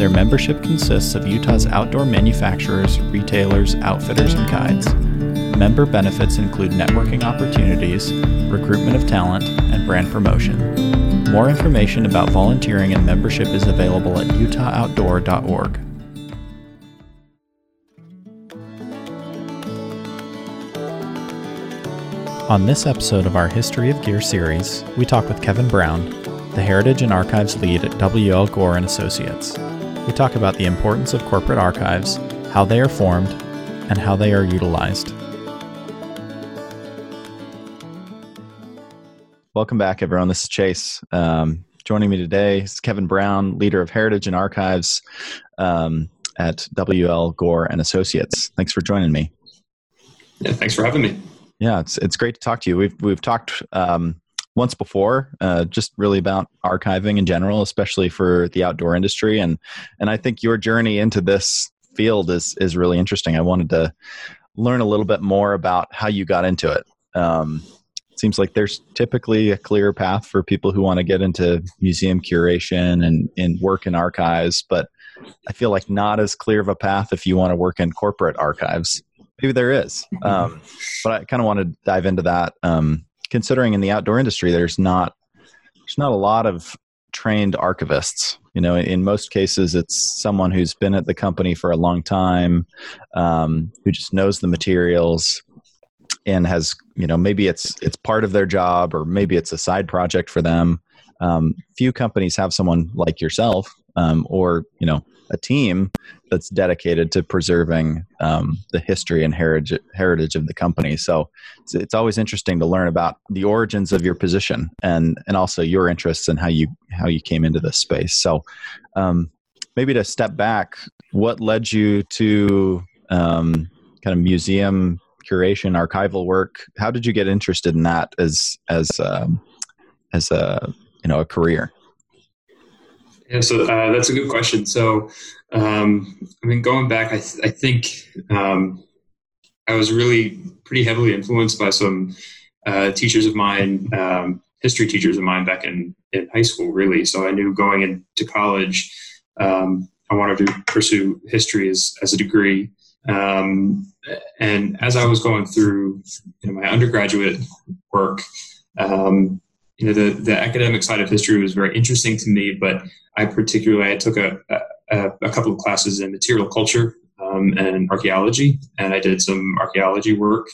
Their membership consists of Utah's outdoor manufacturers, retailers, outfitters, and guides. Member benefits include networking opportunities, recruitment of talent, and brand promotion. More information about volunteering and membership is available at utahoutdoor.org. On this episode of our History of Gear series, we talk with Kevin Brown, the Heritage and Archives lead at W.L. Gore and Associates. We talk about the importance of corporate archives, how they are formed, and how they are utilized. Welcome back, everyone. This is Chase. Um, joining me today is Kevin Brown, leader of Heritage and Archives um, at WL Gore and Associates. Thanks for joining me. Yeah, thanks for having me. Yeah, it's it's great to talk to you. We've we've talked um, once before, uh, just really about archiving in general, especially for the outdoor industry. And and I think your journey into this field is is really interesting. I wanted to learn a little bit more about how you got into it. Um, it seems like there's typically a clear path for people who want to get into museum curation and, and work in archives, but I feel like not as clear of a path if you want to work in corporate archives. Maybe there is, um, but I kind of want to dive into that. Um, considering in the outdoor industry there's not there's not a lot of trained archivists. You know in most cases it's someone who's been at the company for a long time um, who just knows the materials and has you know maybe it's it's part of their job or maybe it's a side project for them. Um, few companies have someone like yourself um, or you know a team that's dedicated to preserving um, the history and heritage heritage of the company. So it's, it's, always interesting to learn about the origins of your position and and also your interests and how you how you came into this space. So um, maybe to step back, what led you to um, kind of museum curation, archival work? How did you get interested in that as as um, as a you know a career? Yeah, so uh, that's a good question. So, um, I mean, going back, I, th- I think um, I was really pretty heavily influenced by some uh, teachers of mine, um, history teachers of mine back in, in high school, really. So I knew going into college, um, I wanted to pursue history as, as a degree. Um, and as I was going through you know, my undergraduate work, um, you know, the, the academic side of history was very interesting to me, but I particularly I took a, a, a couple of classes in material culture um, and archaeology, and I did some archaeology work,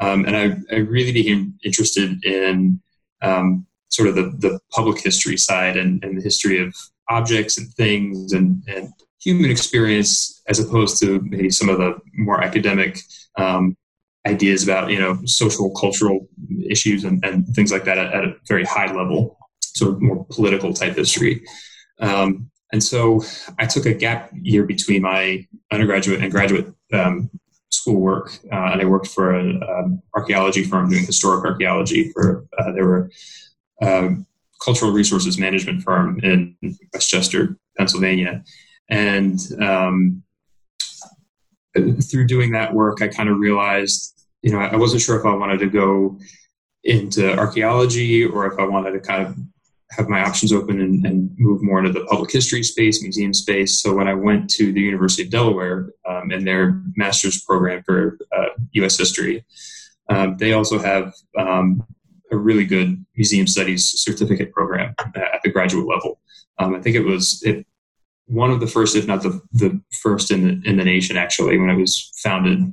um, and I, I, really became interested in um, sort of the, the public history side and, and, the history of objects and things and, and, human experience as opposed to maybe some of the more academic um, ideas about you know social cultural issues and, and things like that at, at, a very high level sort of more political type history um, and so I took a gap year between my undergraduate and graduate um, schoolwork, uh, and I worked for an um, archaeology firm doing historic archaeology. For uh, there were um, cultural resources management firm in West Chester, Pennsylvania, and um, through doing that work, I kind of realized, you know, I wasn't sure if I wanted to go into archaeology or if I wanted to kind of have my options open and, and, move more into the public history space, museum space. So when I went to the University of Delaware um, and their master's program for uh, U.S. history, um, they also have um, a really good museum studies certificate program at the graduate level. Um, I think it was it, one of the first, if not the, the first in the, in the nation, actually, when it was founded.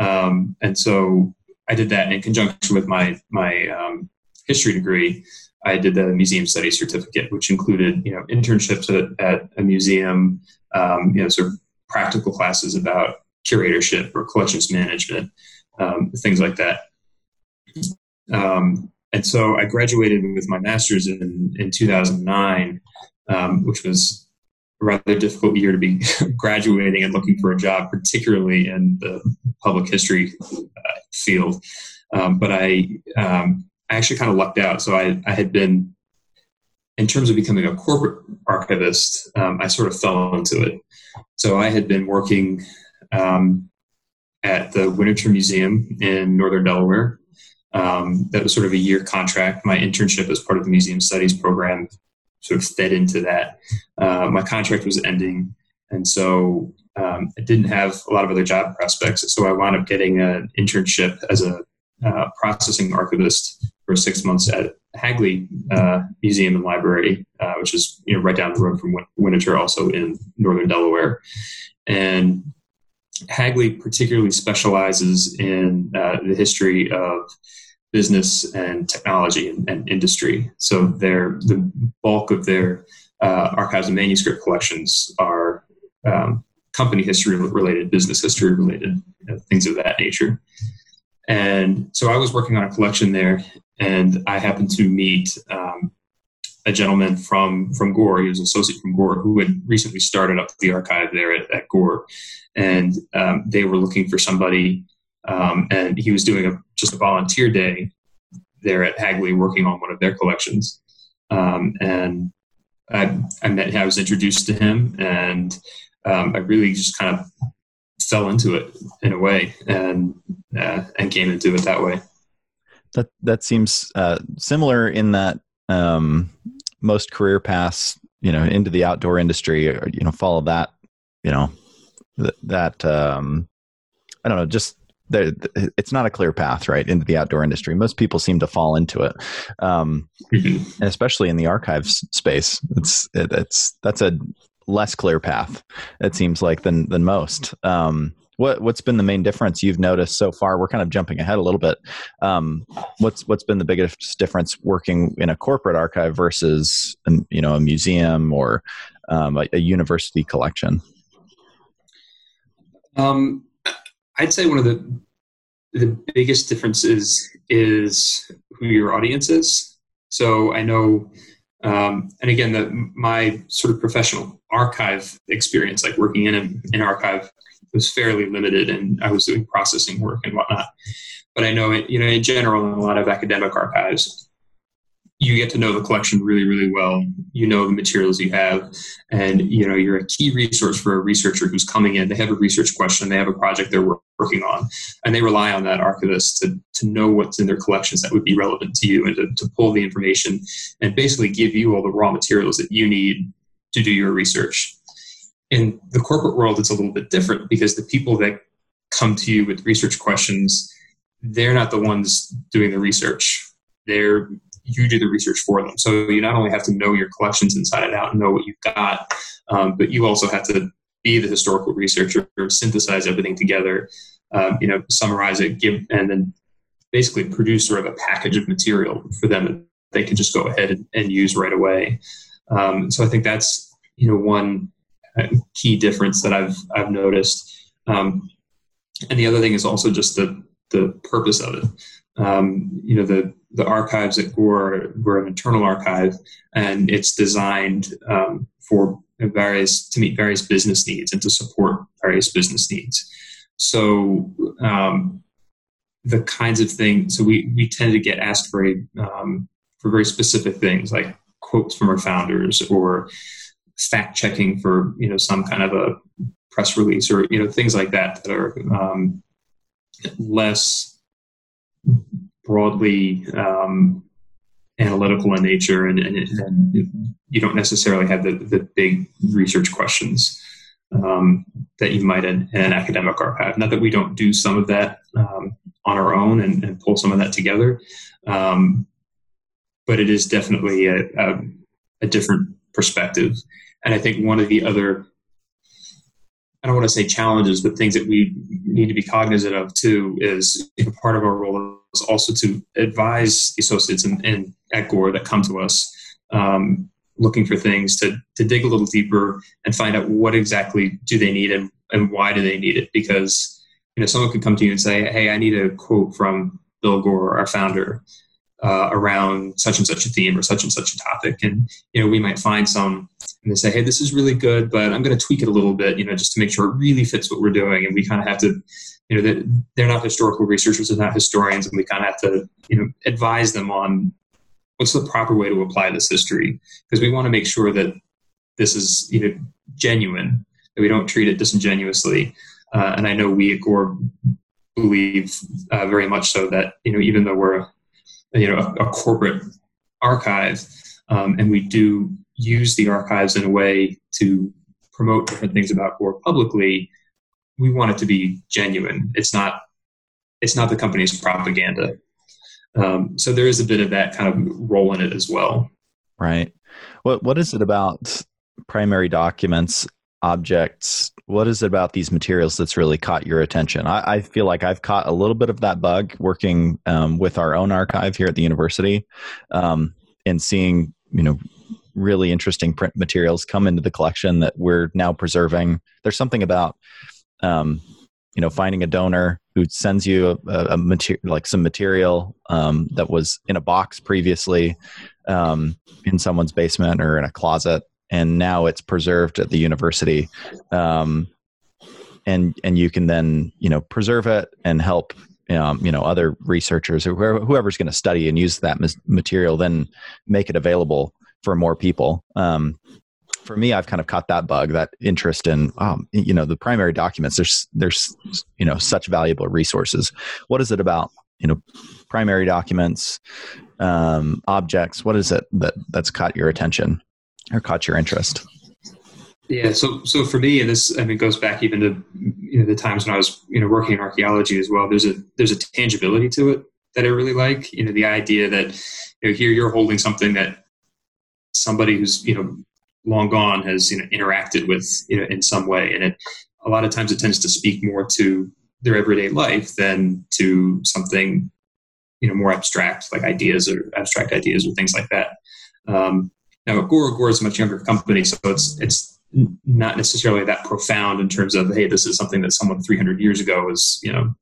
Um, and so I did that in conjunction with my my um, history degree. I did the museum study certificate, which included you know internships at, at a museum, um, you know, sort of practical classes about curatorship or collections management, um, things like that. Um, and so I graduated with my master's in in 2009, um, which was rather difficult year to be graduating and looking for a job, particularly in the public history uh, field. Um, but I, um, I actually kind of lucked out. So I, I had been, in terms of becoming a corporate archivist, um, I sort of fell into it. So I had been working um, at the Winterthur Museum in Northern Delaware. Um, that was sort of a year contract. My internship as part of the museum studies program sort of fed into that. Uh, my contract was ending, and so um, I didn't have a lot of other job prospects. So I wound up getting an internship as a uh, processing archivist for six months at Hagley uh, Museum and Library, uh, which is you know right down the road from Win- also in northern Delaware. And Hagley particularly specializes in uh, the history of business and technology and, and industry. So their the bulk of their uh, archives and manuscript collections are um, company history related, business history related, you know, things of that nature. And so I was working on a collection there, and I happened to meet um, a gentleman from from Gore. He was an associate from Gore who had recently started up the archive there at, at Gore, and um, they were looking for somebody um, and he was doing a, just a volunteer day there at Hagley working on one of their collections. Um, and I, I met I was introduced to him, and um, I really just kind of fell into it in a way and, uh, and came into it that way. That, that seems uh, similar in that um, most career paths, you know, into the outdoor industry, or, you know, follow that, you know, that, that um, I don't know, just there, it's not a clear path right into the outdoor industry. Most people seem to fall into it, um, mm-hmm. and especially in the archives space. It's it, it's that's a less clear path. It seems like than than most. Um, what what's been the main difference you've noticed so far? We're kind of jumping ahead a little bit. Um, what's what's been the biggest difference working in a corporate archive versus you know a museum or um, a, a, university collection? Um, I'd say one of the the biggest differences is who your audience is. So I know, um, and again, that my sort of professional archive experience, like working in an archive, was fairly limited, and I was doing processing work and whatnot. But I know, you know, in general, in a lot of academic archives, you get to know the collection really really well. You know the materials you have. And you know you're a key resource for a researcher who's coming in. They have a research question. They have a project they're working on. And they rely on that archivist to, to know what's in their collections that would be relevant to you and to, to pull the information and basically give you all the raw materials that you need to do your research. In the corporate world it's a little bit different because the people that come to you with research questions they're not the ones doing the research. They're you do the research for them. So you not only have to know your collections inside and out and know what you've got, um, but you also have to be the historical researcher, synthesize everything together, um, you know, summarize it, give, and then basically produce sort of a package of material for them that they can just go ahead and, and use right away. Um, so I think that's you know one uh, key difference that I've I've noticed. Um, and the other thing is also just the the purpose of it. Um, you know, the the archives at Gore were an internal archive, and it's designed um, for various to meet various business needs and to support various business needs. So um, the kinds of things. So we we tend to get asked for um, for very specific things like quotes from our founders or fact checking for you know some kind of a press release or you know things like that that are um, less broadly um, analytical in nature, and, and, and, you don't necessarily have the, the big research questions um, that you might in, in, an academic archive. Not that we don't do some of that um, on our own and, and, pull some of that together, um, but it is definitely a, a, a different perspective. And I think one of the other I don't want to say challenges, but things that we need to be cognizant of too is part of our role also to advise the associates in, in at Gore that come to us um, looking for things to, to dig a little deeper and find out what exactly do they need and, and why do they need it. Because you know someone could come to you and say hey i need a quote from bill gore our founder uh, around such and such a theme or such and such a topic. And, you know, we might find some and they say, hey, this is really good, but I'm going to tweak it a little bit, you know, just to make sure it really fits what we're doing. And we kind of have to, you know, they're not historical researchers, they're not historians, and we kind of have to, you know, advise them on what's the proper way to apply this history because we want to make sure that this is, you know, genuine, that we don't treat it disingenuously. Uh, and I know we at Gore believe uh, very much so that, you know, even though we're you know a, a corporate archive, um, and we do use the archives in a way to promote different things about Gore publicly. We want it to be genuine. It's not it's not the company's propaganda. Um, so there is a bit of that kind of role in it as well. Right. What What is it about primary documents objects what is it about these materials that's really caught your attention? I, I feel like i've caught a little bit of that bug working um, with our own archive here at the university um, and seeing you know really interesting print materials come into the collection that we're now preserving. There's something about um, you know finding a donor who sends you a, a material like some material um, that was in a box previously um, in someone's basement or in a closet and now it's preserved at the university. Um, and and you can then you know preserve it and help um, you know other researchers or whoever, whoever's going to study and use that material then make it available for more people. Um, for me i've kind of caught that bug that interest in um, you know the primary documents. There's there's you know such valuable resources. What is it about you know primary documents um, objects? What is it that that's caught your attention or caught your interest? Yeah, so so for me, and this I mean goes back even to you know the times when I was you know working in archaeology as well. There's a there's a tangibility to it that I really like. You know, the idea that you know here you're holding something that somebody who's you know long gone has you know interacted with you know in some way, and it a lot of times it tends to speak more to their everyday life than to something you know more abstract like ideas or abstract ideas or things like that. Um, now, Gore is a much younger company, so it's it's not necessarily that profound in terms of hey, this is something that someone 300 years ago was you know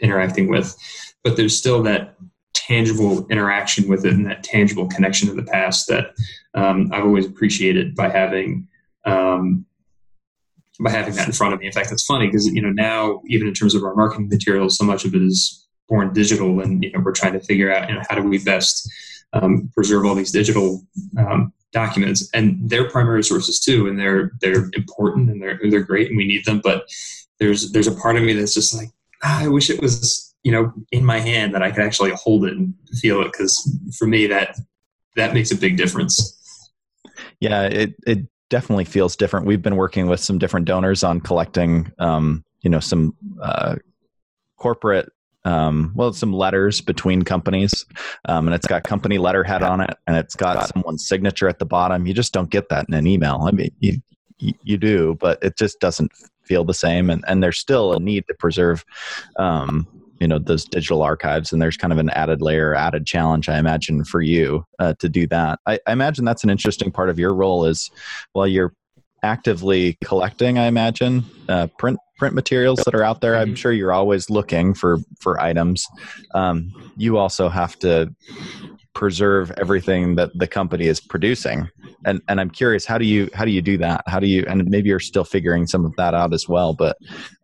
interacting with, but there's still that tangible interaction with it and that tangible connection to the past that um, I've always appreciated by having um, by having that in front of me. In fact, it's funny because you know now even in terms of our marketing materials, so much of it is born digital, and you know we're trying to figure out you know how do we best um, preserve all these digital um, documents, and they're primary sources too, and they're they're important and they're they're great, and we need them. But there's there's a part of me that's just like ah, I wish it was you know in my hand that I could actually hold it and feel it because for me that that makes a big difference. Yeah, it it definitely feels different. We've been working with some different donors on collecting, um, you know, some uh, corporate um, well, some letters between companies, um, and it's got company letterhead on it, and it's got someone's signature at the bottom. You just don't get that in an email. I mean, you you do, but it just doesn't feel the same. And and there's still a need to preserve, um, you know, those digital archives. And there's kind of an added layer, added challenge, I imagine, for you uh, to do that. I, I imagine that's an interesting part of your role is, while you're actively collecting, I imagine, uh, print print materials that are out there. I'm mm-hmm. sure you're always looking for for items. Um, you also have to preserve everything that the company is producing. And and I'm curious, how do you how do you do that? How do you and maybe you're still figuring some of that out as well. But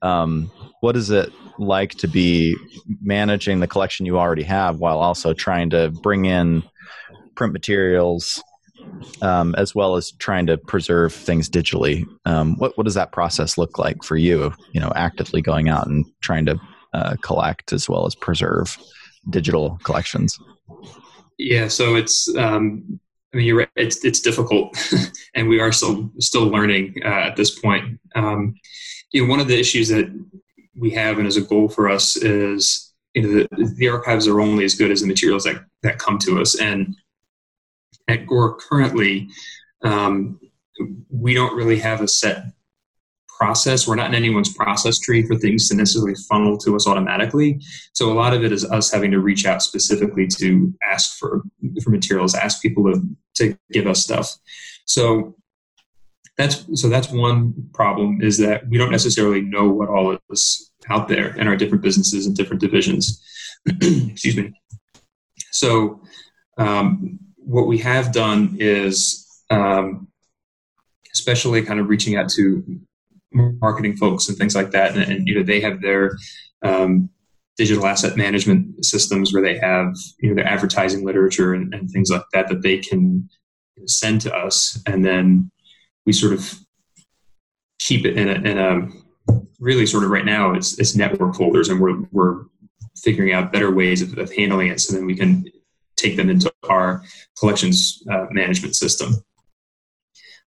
um, what is it like to be managing the collection you already have while also trying to bring in print materials um, as well as trying to preserve things digitally. Um, what what does that process look like for you? You know, actively going out and trying to uh, collect as well as preserve digital collections. Yeah, so it's um, I mean, you're right. It's it's difficult, and we are still still learning uh, at this point. Um, you know, one of the issues that we have, and as a goal for us, is you know the, the archives are only as good as the materials that that come to us, and at Gore currently, um, we don't really have a set process. We're not in anyone's process tree for things to necessarily funnel to us automatically. So a lot of it is us having to reach out specifically to ask for for materials, ask people to to give us stuff. So that's so that's one problem is that we don't necessarily know what all is out there in our different businesses and different divisions. Excuse me. So, um, what we have done is, um, especially kind of reaching out to marketing folks and things like that, and, and you know they have their um, digital asset management systems where they have you know their advertising literature and, and things like that that they can send to us, and then we sort of keep it in a, in a really sort of right now it's, it's network folders and we're, we're figuring out better ways of, of handling it so then we can take them into our collections uh, management system.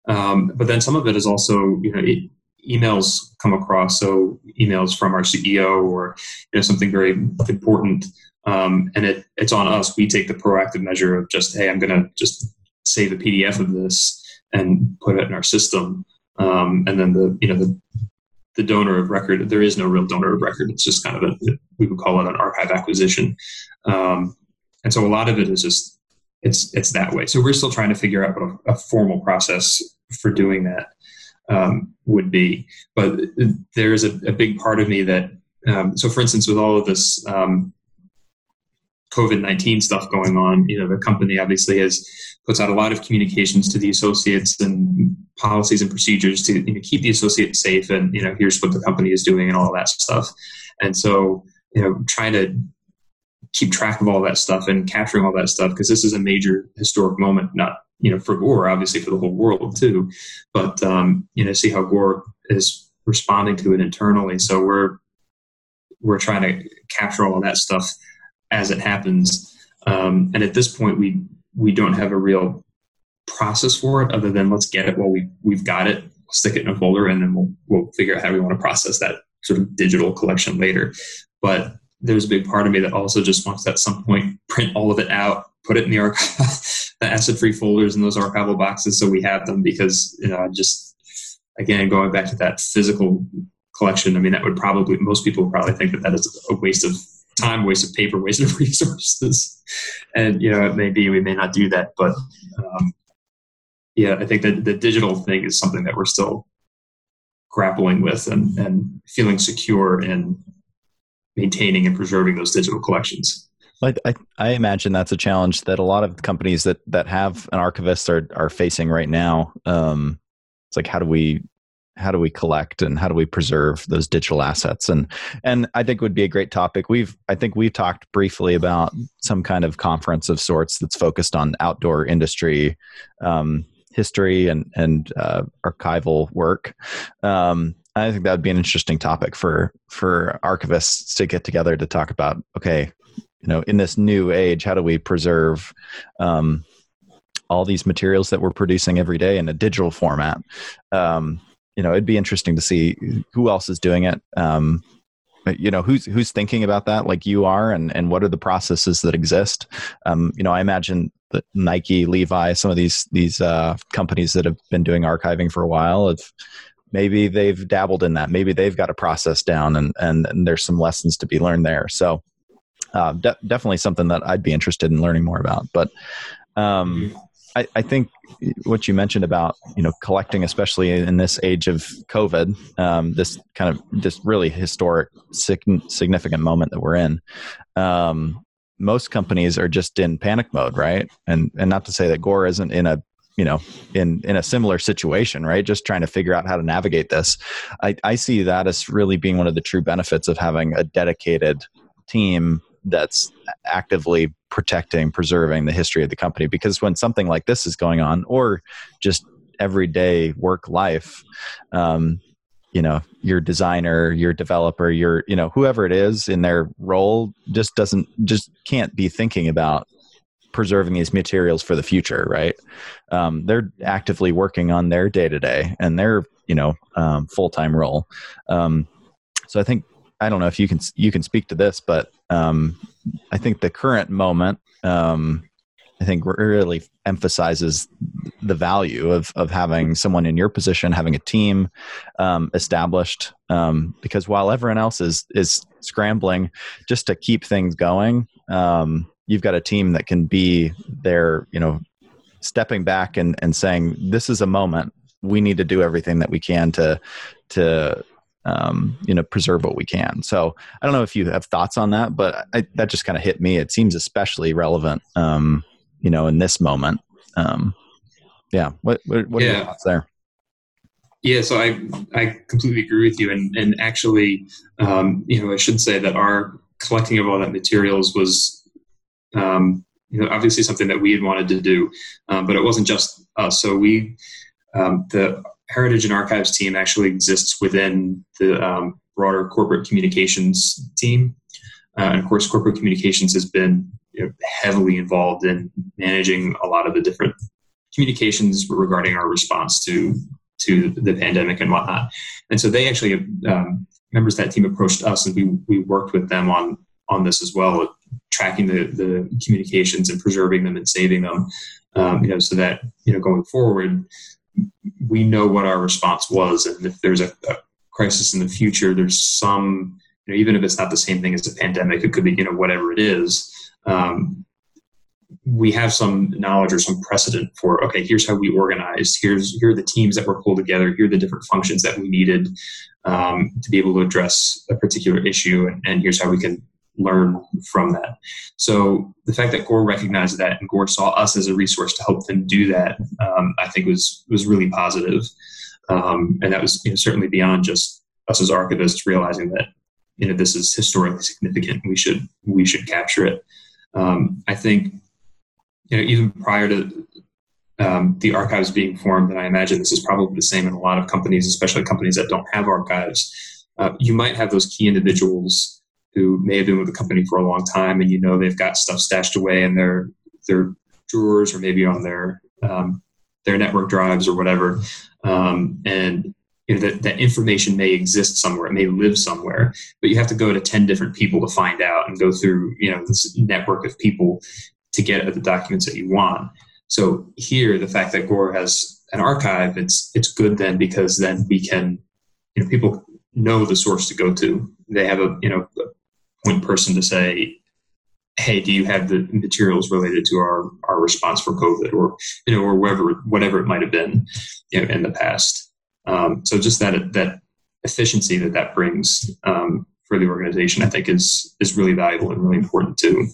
Um, but then some of it is also, you know, it, emails come across. So emails from our CEO or you know something very important, um, and it, it's on us. We take the proactive measure of just, hey, I'm going to just save a PDF of this and put it in our system. Um, and then the you know the the donor of record. There is no real donor of record. It's just kind of a we would call it an archive acquisition. Um, and so a lot of it is just it's it's that way. So we're still trying to figure out what a, a formal process for doing that um, would be. But there is a, a, big part of me that um, so for instance with all of this um, COVID nineteen stuff going on, you know, the company obviously has puts out a lot of communications to the associates and policies and procedures to you know, keep the associates safe and you know here's what the company is doing and all that stuff. And so you know trying to keep track of all that stuff and capturing all that stuff because this is a major historic moment, not you know for Gore, obviously for the whole world too, but um, you know see how Gore is responding to it internally. So we're we're trying to capture all that stuff as it happens. Um, and at this point, we we don't have a real process for it other than let's get it while we we've got it, stick it in a folder, and then we'll we'll figure out how we want to process that sort of digital collection later. But there's a big part of me that also just wants to at some point print all of it out, put it in the archive, the acid free folders in those archival boxes so we have them because, you know, just again, going back to that physical collection, I mean, that would probably, most people probably think that that is a waste of time, waste of paper, waste of resources. And, you know, it may be, we may not do that, but, um, yeah, I think that the digital thing is something that we're still grappling with and, and feeling secure in maintaining and preserving those digital collections. I, I, I, imagine that's a challenge that a lot of companies that, that have an archivist are, are facing right now. Um, it's like, how do we, how do we collect and how do we preserve those digital assets? And, and I think would be a great topic. We've, I think we've talked briefly about some kind of conference of sorts that's focused on outdoor industry, um, history and, and, uh, archival work. Um, I think that would be an interesting topic for for archivists to get together to talk about. Okay, you know, in this new age, how do we preserve um, all these materials that we're producing every day in a digital format? Um, you know, it'd be interesting to see who else is doing it. Um, you know, who's who's thinking about that, like you are, and and what are the processes that exist? Um, you know, I imagine that Nike, Levi, some of these these uh, companies that have been doing archiving for a while have maybe they've dabbled in that. Maybe they've got a process down and, and, and there's some lessons to be learned there. So uh, de- definitely something that i'd be interested in learning more about. But um, I, I, think what you mentioned about you know collecting especially in this age of covid um, this kind of this really historic significant moment that we're in um, most companies are just in panic mode right? And and not to say that gore isn't in a you know in in a similar situation right? Just trying to figure out how to navigate this. I i see that as really being one of the true benefits of having a dedicated team that's actively protecting preserving the history of the company. Because when something like this is going on or just everyday work life um, you know your designer your developer your you know whoever it is in their role just doesn't just can't be thinking about preserving these materials for the future, right? Um, they're actively working on their day to day and their you know um, full time role. Um, so I think I don't know if you can you can speak to this, but um, I think the current moment um, I think really emphasizes the value of of having someone in your position, having a team um, established. Um, because while everyone else is is scrambling just to keep things going, um, you've got a team that can be there, you know, stepping back and, and saying, this is a moment. We need to do everything that we can to to um, you know preserve what we can. So I don't know if you have thoughts on that, but I, that just kind of hit me. It seems especially relevant, um, you know, in this moment. Um, yeah. What what, what yeah. are your thoughts there? Yeah, so I I completely agree with you, and and actually, um, you know, I should say that our collecting of all that materials was, um, you know, obviously something that we had wanted to do, um, but it wasn't just us. So we, um, the Heritage and Archives team actually exists within the um, broader corporate communications team, uh, and of course, corporate communications has been you know, heavily involved in managing a lot of the different communications regarding our response to to the pandemic and whatnot. And so they actually, um, members of that team approached us and we, we worked with them on, on this as well, tracking the, the communications and preserving them and saving them, um, you know, so that, you know, going forward, we know what our response was. And if there's a, a crisis in the future, there's some, you know, even if it's not the same thing as a pandemic, it could be, you know, whatever it is. Um, we have some knowledge or some precedent for okay here's how we organized here's here are the teams that were pulled together here are the different functions that we needed um, to be able to address a particular issue and, and, here's how we can learn from that so the fact that gore recognized that and gore saw us as a resource to help them do that um, i think was was really positive um, and that was you know, certainly beyond just us as archivists realizing that you know this is historically significant we should we should capture it um, i think you know, even prior to um, the archives being formed, and I imagine this is probably the same in a lot of companies, especially companies that don't have archives. Uh, you might have those key individuals who may have been with the company for a long time, and you know they've got stuff stashed away in their their drawers or maybe on their um, their network drives or whatever, um, and you know that, that information may exist somewhere, it may live somewhere, but you have to go to ten different people to find out and go through you know this network of people to get at the documents that you want. So here, the fact that Gore has an archive, it's it's good then because then we can, you know, people know the source to go to. They have a you know point person to say, hey, do you have the materials related to our our response for COVID or you know or whatever whatever it might have been you know, in the past. Um, so just that that efficiency that that brings um, for the organization, I think is is really valuable and really important too.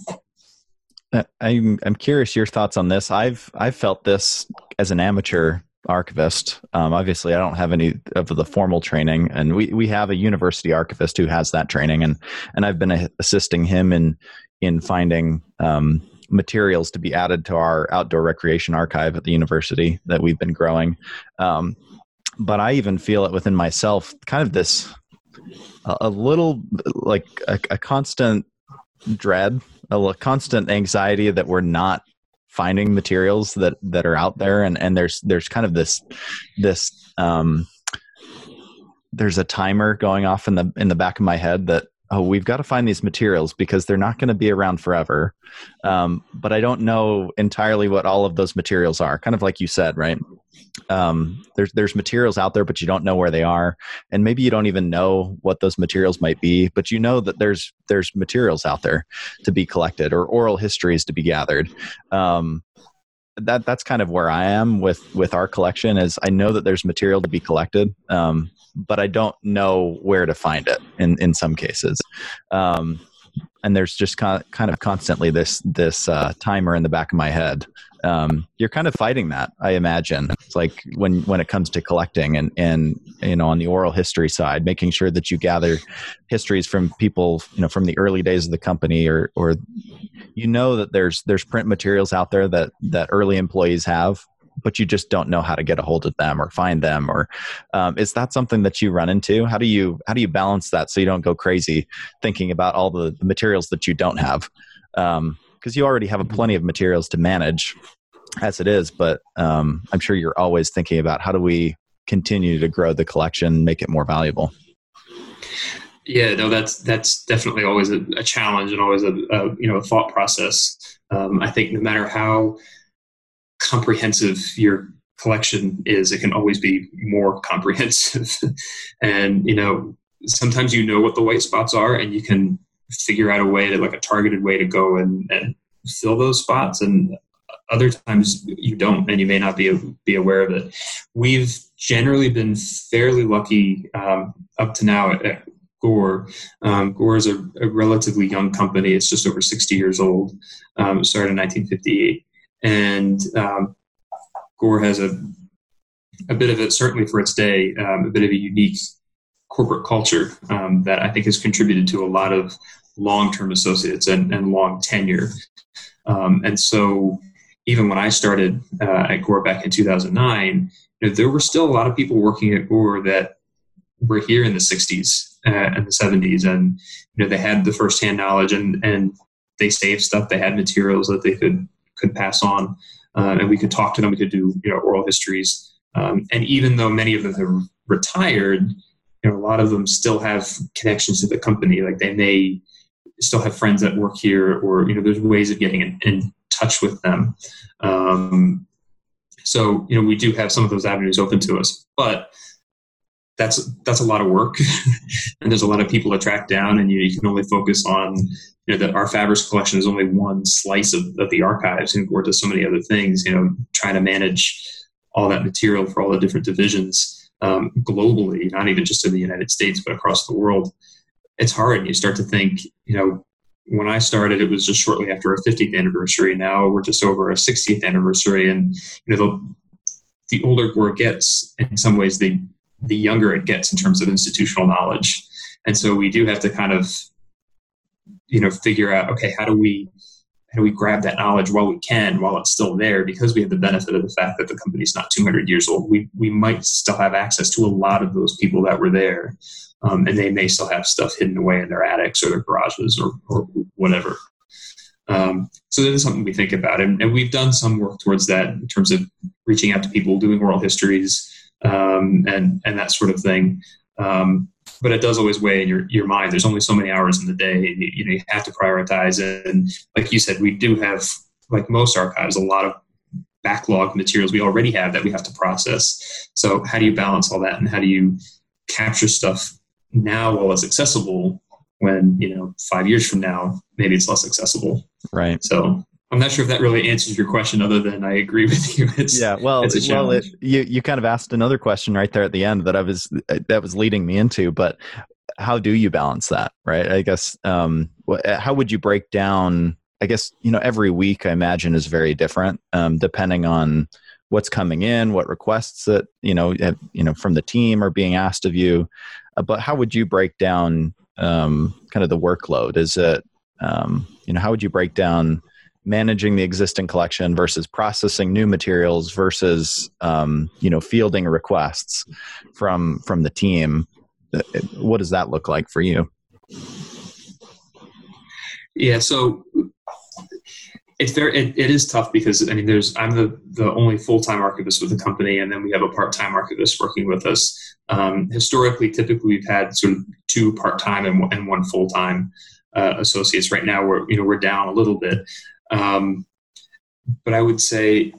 Uh, I'm I'm curious your thoughts on this. I've I've felt this as an amateur archivist. Um, obviously, I don't have any of the formal training, and we, we have a university archivist who has that training, and and I've been assisting him in in finding um, materials to be added to our outdoor recreation archive at the university that we've been growing. Um, but I even feel it within myself, kind of this a, a little like a, a constant dread a constant anxiety that we're not finding materials that that are out there. And and there's there's kind of this this um there's a timer going off in the in the back of my head that oh we've got to find these materials because they're not going to be around forever. Um, but i don't know entirely what all of those materials are kind of like you said right um, there's there's materials out there, but you don't know where they are, and maybe you don't even know what those materials might be. But you know that there's there's materials out there to be collected or oral histories to be gathered. Um, that that's kind of where I am with with our collection. Is I know that there's material to be collected, um, but I don't know where to find it in in some cases. Um, and there's just kind of constantly this this uh, timer in the back of my head um, you're kind of fighting that i imagine. It's like when when it comes to collecting and and you know on the oral history side making sure that you gather histories from people you know from the early days of the company or or you know that there's there's print materials out there that that early employees have but you just don't know how to get a hold of them or find them or um, is that something that you run into? How do you how do you balance that so you don't go crazy thinking about all the, materials that you don't have? Um, because you already have a plenty of materials to manage as it is. But um, I'm sure you're always thinking about how do we continue to grow the collection, make it more valuable. Yeah, no, that's that's definitely always a, a challenge and always a, a, you know a thought process. Um, I think no matter how comprehensive your collection is, it can always be more comprehensive. and you know, sometimes you know what the white spots are, and you can figure out a way to like a targeted way to go and, and fill those spots and other times you don't and you may not be be aware of it we've generally been fairly lucky um, up to now at, at Gore. Um, Gore is a, a, relatively young company. It's just over 60 years old. Um, started in 1958. And um, Gore has a, a bit of it, certainly for its day, um, a bit of a unique corporate culture um, that I think has contributed to a lot of long term associates and, and long tenure. Um, and so, even when I started uh, at Gore back in 2009, you know, there were still a lot of people working at Gore that were here in the 60s uh, and the 70s, and you know they had the firsthand knowledge and and they saved stuff. They had materials that they could could pass on, uh, and we could talk to them. We could do you know oral histories, um, and even though many of them have retired, you know a lot of them still have connections to the company. Like they may still have friends that work here, or you know there's ways of getting in, in touch with them. Um, so you know we do have some of those avenues open to us, but that's that's a lot of work, and there's a lot of people to track down, and you, you can only focus on you know that our Fabrics collection is only one slice of, of the archives, and Gore to so many other things. You know, trying to manage all that material for all the different divisions um, globally, not even just in the United States, but across the world. It's hard. And you start to think, you know, when I started, it was just shortly after our 50th anniversary. Now we're just over our 60th anniversary, and you know, the, the older Gore gets, in some ways, the the younger it gets in terms of institutional knowledge. And so we do have to kind of, you know, figure out, okay, how do we how do we grab that knowledge while we can, while it's still there, because we have the benefit of the fact that the company's not 200 years old. We we might still have access to a lot of those people that were there, um, and they may still have stuff hidden away in their attics or their garages or, or whatever. Um, so that is something we think about, and, and, we've done some work towards that in terms of reaching out to people, doing oral histories, um, and and that sort of thing. Um, but it does always weigh in your, your mind. There's only so many hours in the day, and you, you know you have to prioritize. And like you said, we do have, like most archives, a lot of backlog materials we already have that we have to process. So how do you balance all that, and how do you capture stuff now while it's accessible? When you know five years from now, maybe it's less accessible. Right. So I'm not sure if that really answers your question, other than I agree with you. It's, yeah, well, it's well, it, you you kind of asked another question right there at the end that I was that was leading me into, but how do you balance that, right? I guess um, how would you break down? I guess you know every week I imagine is very different, um, depending on what's coming in, what requests that you know have, you know from the team are being asked of you. Uh, but how would you break down um, kind of the workload? Is it um, you know how would you break down managing the existing collection versus processing new materials versus um, you know fielding requests from from the team. What does that look like for you? Yeah so it's very it, it is tough because i mean there's i'm the the only full-time archivist with the company and then we have a part-time archivist working with us. Um, historically typically we've had sort of two part-time and, and one full-time uh, associates. Right now we're you know we're down a little bit um, but I would say,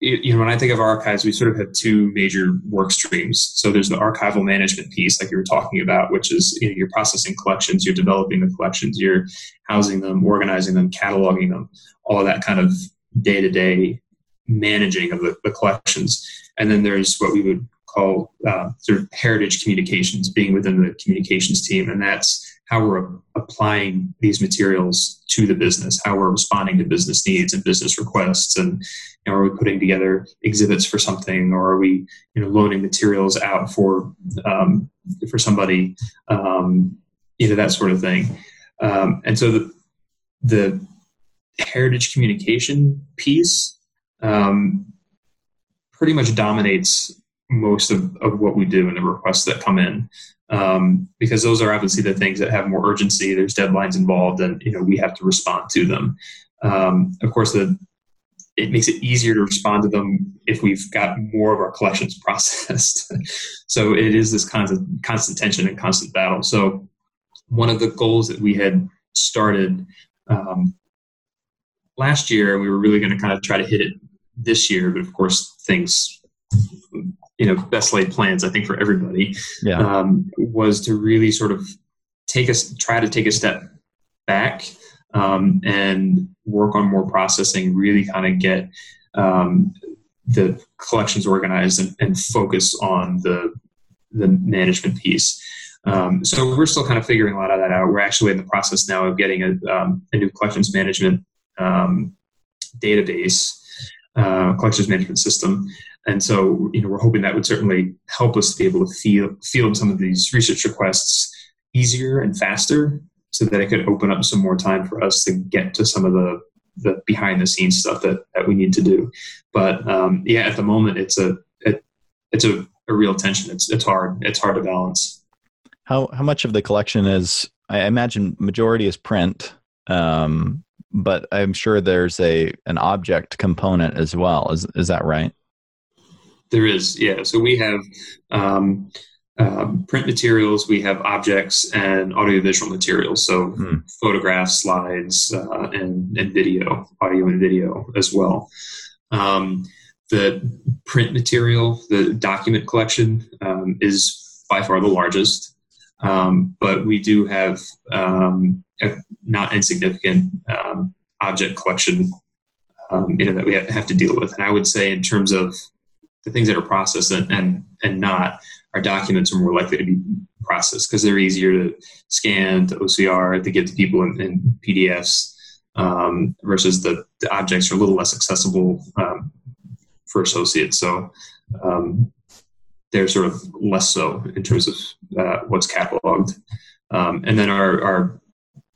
you know, when I think of archives, we sort of have two major work streams. So there's the archival management piece, like you were talking about, which is you know, you're processing collections, you're developing the collections, you're housing them, organizing them, cataloging them, all that kind of day to day managing of the, the, collections. And then there's what we would call uh, sort of heritage communications, being within the communications team, and that's how we're applying these materials to the business, how we're responding to business needs and business requests, and you know, are we putting together exhibits for something, or are we you know loaning materials out for um, for somebody, um, you know that sort of thing. Um, and so the the heritage communication piece um, pretty much dominates most of, of what we do and the requests that come in um, because those are obviously the things that have more urgency. There's deadlines involved, and you know we have to respond to them. Um, of course, the it makes it easier to respond to them if we've got more of our collections processed. so it is this constant constant tension and constant battle. So one of the goals that we had started um, last year, we were really going to kind of try to hit it this year, but of course things you know best laid plans i think for everybody yeah. um, was to really sort of take us try to take a step back um, and work on more processing really kind of get um, the collections organized and, and focus on the the management piece. Um, so we're still kind of figuring a lot of that out. We're actually in the process now of getting a, um, a new collections management um, database, uh, collections management system. And so, you know, we're hoping that would certainly help us to be able to field, field some of these research requests easier and faster so that it could open up some more time for us to get to some of the, the behind the scenes stuff that, that we need to do. But um, yeah, at the moment, it's a, it, it's a, a real tension. It's, it's hard. It's hard to balance. How, how much of the collection is, I imagine majority is print. Um, but I'm sure there's a an object component as well. Is is that right? There is, yeah. So we have um, um, print materials, we have objects and audiovisual materials. So hmm. photographs, slides, uh, and and video, audio and video as well. Um, the print material, the document collection, um, is by far the largest. Um, but we do have um, a not insignificant um, object collection, um, you know, that we have to deal with. And I would say, in terms of the things that are processed and and, and not, our documents are more likely to be processed because they're easier to scan to OCR to get to people in, in PDFs um, versus the, the objects are a little less accessible um, for associates. So um, they're sort of less so in terms of uh, what's cataloged. Um, and then our, our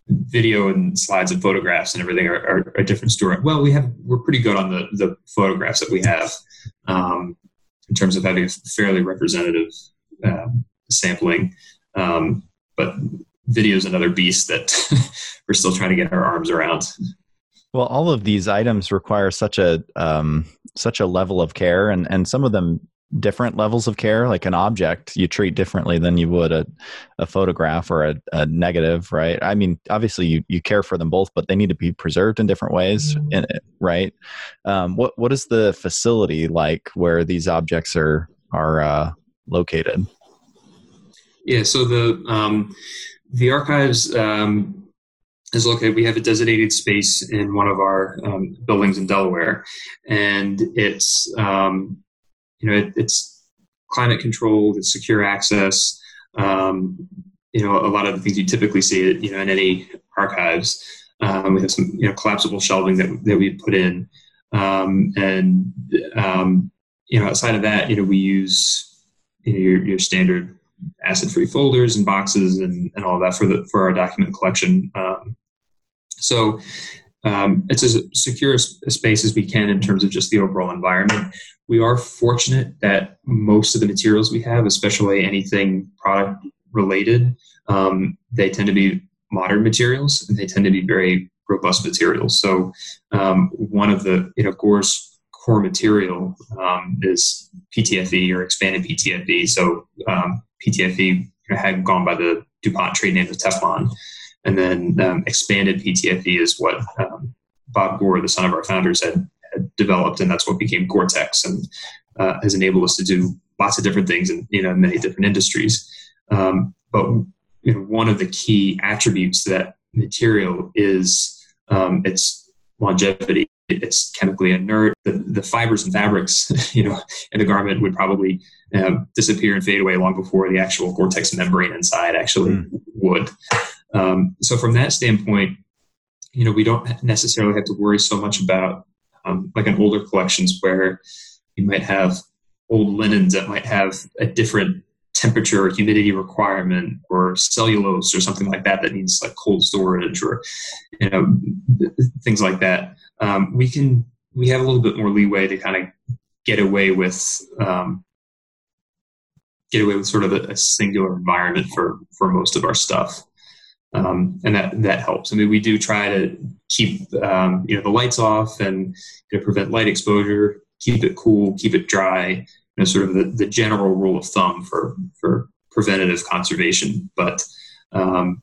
video and slides and photographs and everything are, are, a different story. Well, we have we're pretty good on the the photographs that we have um, in terms of having a fairly representative uh, sampling, um, but video is another beast that we're still trying to get our arms around. Well, all of these items require such a um, such a level of care, and and some of them different levels of care like an object you treat differently than you would a, a photograph or a, a negative right i mean obviously you, you care for them both but they need to be preserved in different ways mm-hmm. right um, what what is the facility like where these objects are are uh, located yeah so the um, the archives um, is located. We have a designated space in one of our um, buildings in Delaware, and it's um, you know, it, it's climate controlled, it's secure access. Um, you know, a lot of the things you typically see, you know, in any archives. Um, we have some, you know, collapsible shelving that that we put in, um, and um, you know, outside of that, you know, we use you know, your, your standard acid-free folders and boxes and, and all that for the for our document collection. Um, so um, it's as secure a space as we can in terms of just the overall environment. We are fortunate that most of the materials we have, especially anything product related, um, they tend to be modern materials and they tend to be very robust materials. So um, one of the you know Gore's core material um, is PTFE or expanded PTFE. So um, PTFE had gone by the DuPont trade name of Teflon. And then um, expanded PTFE is what um, Bob Gore, the son of our founders, had, had developed, and that's what became Gore-Tex, and uh, has enabled us to do lots of different things in you know many different industries. Um, but you know, one of the key attributes to that material is um, its longevity. It's chemically inert. The, the fibers and fabrics, you know, in a garment would probably uh, disappear and fade away long before the actual Gore-Tex membrane inside actually mm. would. Um, so from that standpoint, you know, we don't necessarily have to worry so much about um, like an older collections where you might have old linens that might have a different temperature or humidity requirement or cellulose or something like that that needs like cold storage or you know things like that. Um, we can we have a little bit more leeway to kind of get away with um, get away with sort of a, a singular environment for for most of our stuff um, and that that helps. I mean, we do try to keep um, you know the lights off and you know, prevent light exposure, keep it cool, keep it dry. You know, sort of the, the general rule of thumb for for preventative conservation. But um,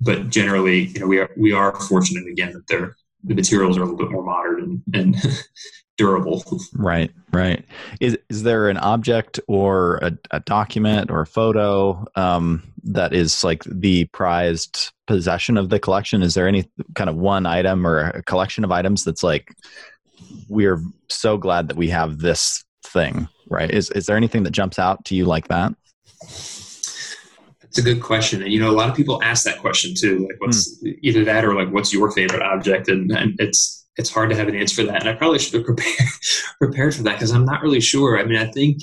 but generally, you know, we are we are fortunate again that they're the materials are a little bit more modern and, and durable. Right, right. Is is there an object or a, a document or a photo um, that is like the prized possession of the collection? Is there any kind of one item or a collection of items that's like we are so glad that we have this thing, right? Is is there anything that jumps out to you like that? It's a good question, and you know, a lot of people ask that question too. Like, what's hmm. either that or like, what's your favorite object? And, and it's it's hard to have an answer for that. And I probably should have prepared prepared for that because I'm not really sure. I mean, I think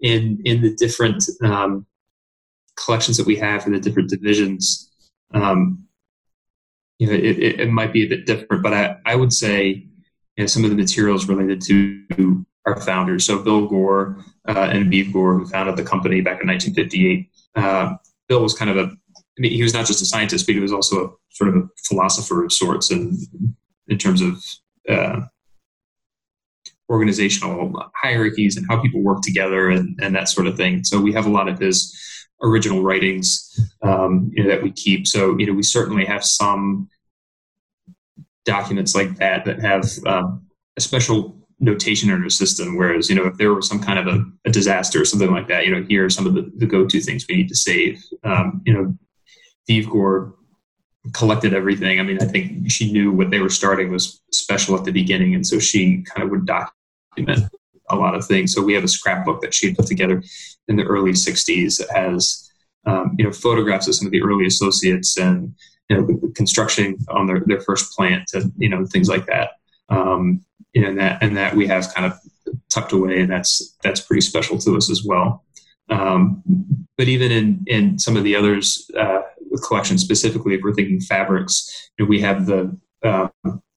in in the different um, collections that we have in the different divisions, um, you know, it, it, it, might be a bit different. But I, I would say you know, some of the materials related to our founders. So Bill Gore uh, and Vieve Gore, who founded the company back in 1958. Uh, Bill was kind of a, I mean, he was not just a scientist, but he was also a sort of a philosopher of sorts, and in terms of uh, organizational hierarchies and how people work together and, and that sort of thing. So we have a lot of his original writings um, you know, that we keep. So you know, we certainly have some documents like that that have um, a special notation in our system. Whereas you know, if there was some kind of a, a disaster or something like that, you know, here are some of the, the go-to things we need to save. Um, you know, Vieve Gore collected everything. I mean, I think she knew what they were starting was special at the beginning, and so she kind of would document a lot of things. So we have a scrapbook that she put together in the early '60s that has um, you know photographs of some of the early associates and you know construction on their, their first plant and you know things like that. Um, and that and that we have kind of tucked away, and that's that's pretty special to us as well. Um, but even in in some of the others, uh, collection specifically, if we're thinking fabrics, you know, we have the uh,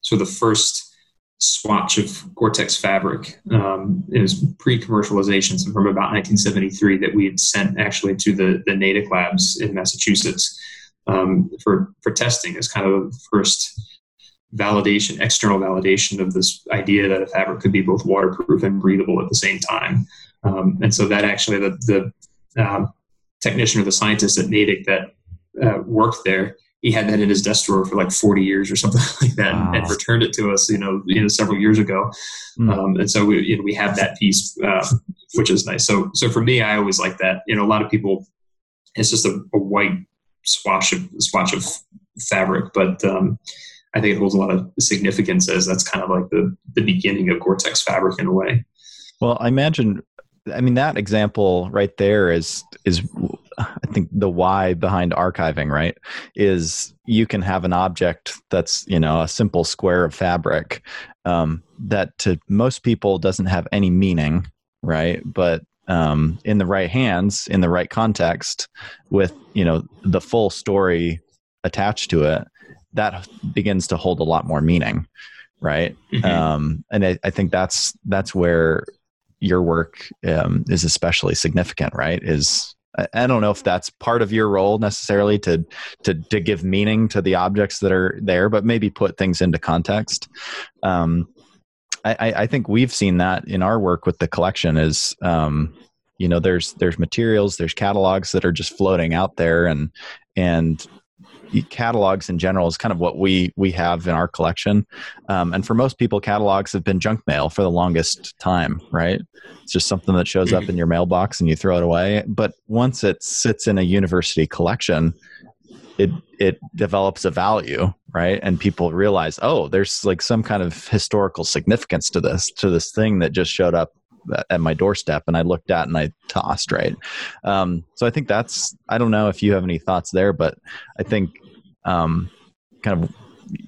so the first swatch of Gore-Tex fabric. Um, it was pre-commercialization, so from about 1973, that we had sent actually to the the Natick labs in Massachusetts um, for for testing as kind of the first validation, external validation of this idea that a fabric could be both waterproof and breathable at the same time. Um, and so that actually the the um, technician or the scientist at Natick that uh, worked there, he had that in his desk drawer for like 40 years or something like that, wow. and, returned it to us, you know, you know, several years ago. Mm. Um, and so we, you know, we have that piece, uh, which is nice. So, so for me, I always like that. You know, a lot of people, it's just a, a white swatch of swatch of fabric, but um, I think it holds a lot of significance as that's kind of like the the beginning of Gore-Tex fabric in a way. Well, I imagine I mean that example right there is is I think the why behind archiving, right? Is you can have an object that's you know a simple square of fabric um, that to most people doesn't have any meaning, right? But um, in the right hands, in the right context, with you know the full story attached to it, that begins to hold a lot more meaning, right? Mm-hmm. Um, and I, I think that's that's where your work um, is especially significant, right? Is I don't know if that's part of your role necessarily to to to give meaning to the objects that are there, but maybe put things into context. Um, I, I, think we've seen that in our work with the collection. Is um, you know, there's there's materials, there's catalogs that are just floating out there, and and catalogs in general is kind of what we we have in our collection. Um, and for most people catalogs have been junk mail for the longest time right? It's just something that shows up in your mailbox and you throw it away. But once it sits in a university collection it it develops a value right? And people realize oh there's like some kind of historical significance to this to this thing that just showed up at my doorstep and I looked at and I tossed right. Um, so I think that's I don't know if you have any thoughts there, but I think um, kind of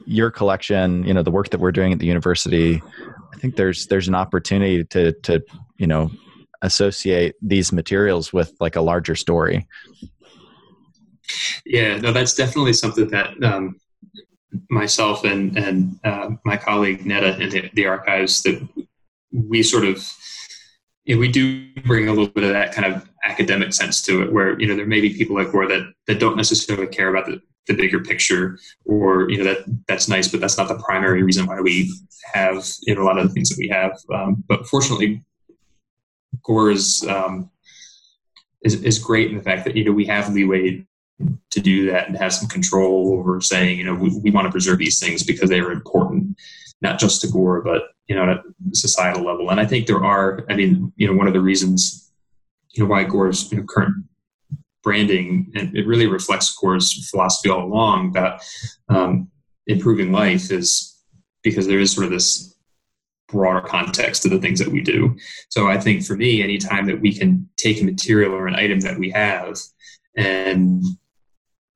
your collection, you know, the work that we're doing at the university, I think there's there's an opportunity to to you know associate these materials with like a larger story. Yeah, no, that's definitely something that um, myself and and uh, my colleague Netta in the, the archives that we sort of you know, we do bring a little bit of that kind of academic sense to it, where you know there may be people like Gore that that don't necessarily care about the, the bigger picture, or you know that that's nice, but that's not the primary reason why we have you know a lot of the things that we have. Um, but fortunately, Gore is, um, is is great in the fact that you know we have leeway to do that and have some control over saying you know we, we want to preserve these things because they are important, not just to Gore, but you know, at a societal level. And I think there are, I mean, you know, one of the reasons, you know, why Gore's you know, current branding, and it really reflects Gore's philosophy all along that um, improving life is because there is sort of this broader context to the things that we do. So I think for me, anytime that we can take a material or an item that we have and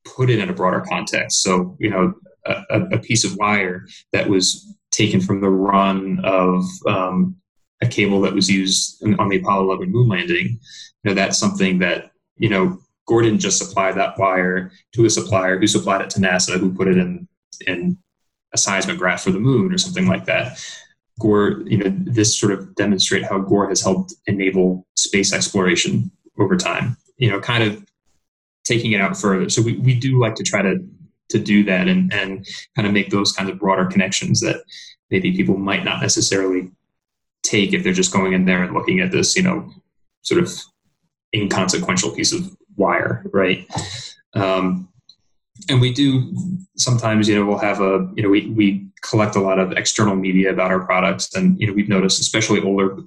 put it in a broader context. So, you know, a, a piece of wire that was taken from the run of um, a cable that was used on the Apollo 11 moon landing, you know, that's something that, you know, Gordon just supplied that wire to a supplier who supplied it to NASA, who put it in, in a seismograph for the moon or something like that. Gore, you know, this sort of demonstrate how Gore has helped enable space exploration over time. You know, kind of taking it out further. So we, we do like to try to to do that and, and kind of make those kinds of broader connections that maybe people might not necessarily take if they're just going in there and looking at this, you know, sort of inconsequential piece of wire, right? Um, and we do sometimes, you know, we'll have a, you know, we, we collect a lot of external media about our products. And, you know, we've noticed, especially older